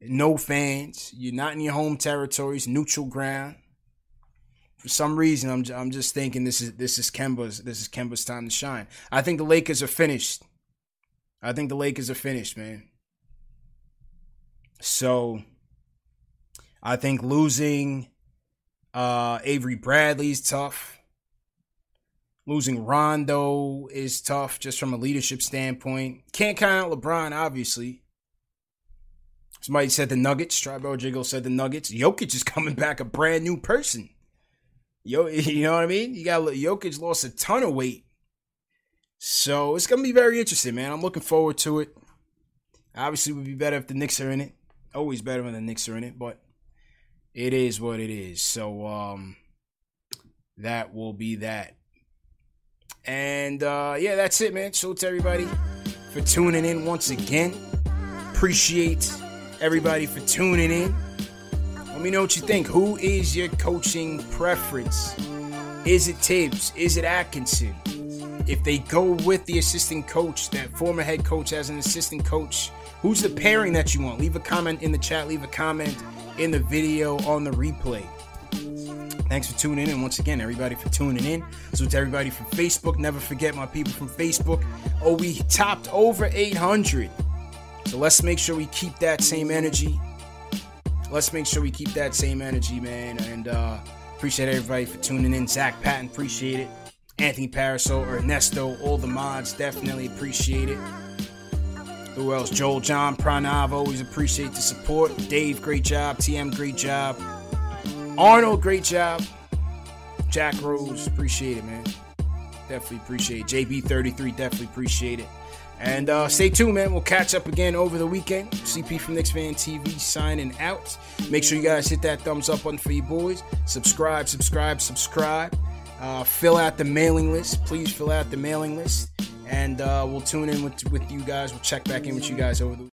No fans. You're not in your home territories, neutral ground. For some reason, I'm I'm just thinking this is this is Kemba's this is Kemba's time to shine. I think the Lakers are finished. I think the Lakers are finished, man. So I think losing uh, Avery Bradley is tough. Losing Rondo is tough just from a leadership standpoint. Can't count out LeBron, obviously. Somebody said the Nuggets. Tribal Jiggle said the Nuggets. Jokic is coming back a brand new person. Yo, you know what I mean? You got Jokic lost a ton of weight. So it's gonna be very interesting, man. I'm looking forward to it. Obviously, it would be better if the Knicks are in it always better when the Knicks are in it, but it is what it is. So um that will be that. And uh yeah, that's it, man. So to everybody for tuning in once again. Appreciate everybody for tuning in. Let me know what you think. Who is your coaching preference? Is it Thibs? Is it Atkinson? If they go with the assistant coach, that former head coach as an assistant coach, Who's the pairing that you want? Leave a comment in the chat, leave a comment in the video on the replay. Thanks for tuning in. And once again, everybody for tuning in. So to everybody from Facebook, never forget my people from Facebook. Oh, we topped over 800. So let's make sure we keep that same energy. Let's make sure we keep that same energy, man. And uh, appreciate everybody for tuning in. Zach Patton, appreciate it. Anthony Paraso, Ernesto, all the mods, definitely appreciate it. Who else? Joel John Pranav, always appreciate the support. Dave, great job. TM, great job. Arnold, great job. Jack Rose, appreciate it, man. Definitely appreciate it. JB33, definitely appreciate it. And uh, stay tuned, man. We'll catch up again over the weekend. CP from Knicks Fan TV signing out. Make sure you guys hit that thumbs up button for you boys. Subscribe, subscribe, subscribe. Uh, fill out the mailing list. Please fill out the mailing list and uh, we'll tune in with with you guys. We'll check back in with you guys over the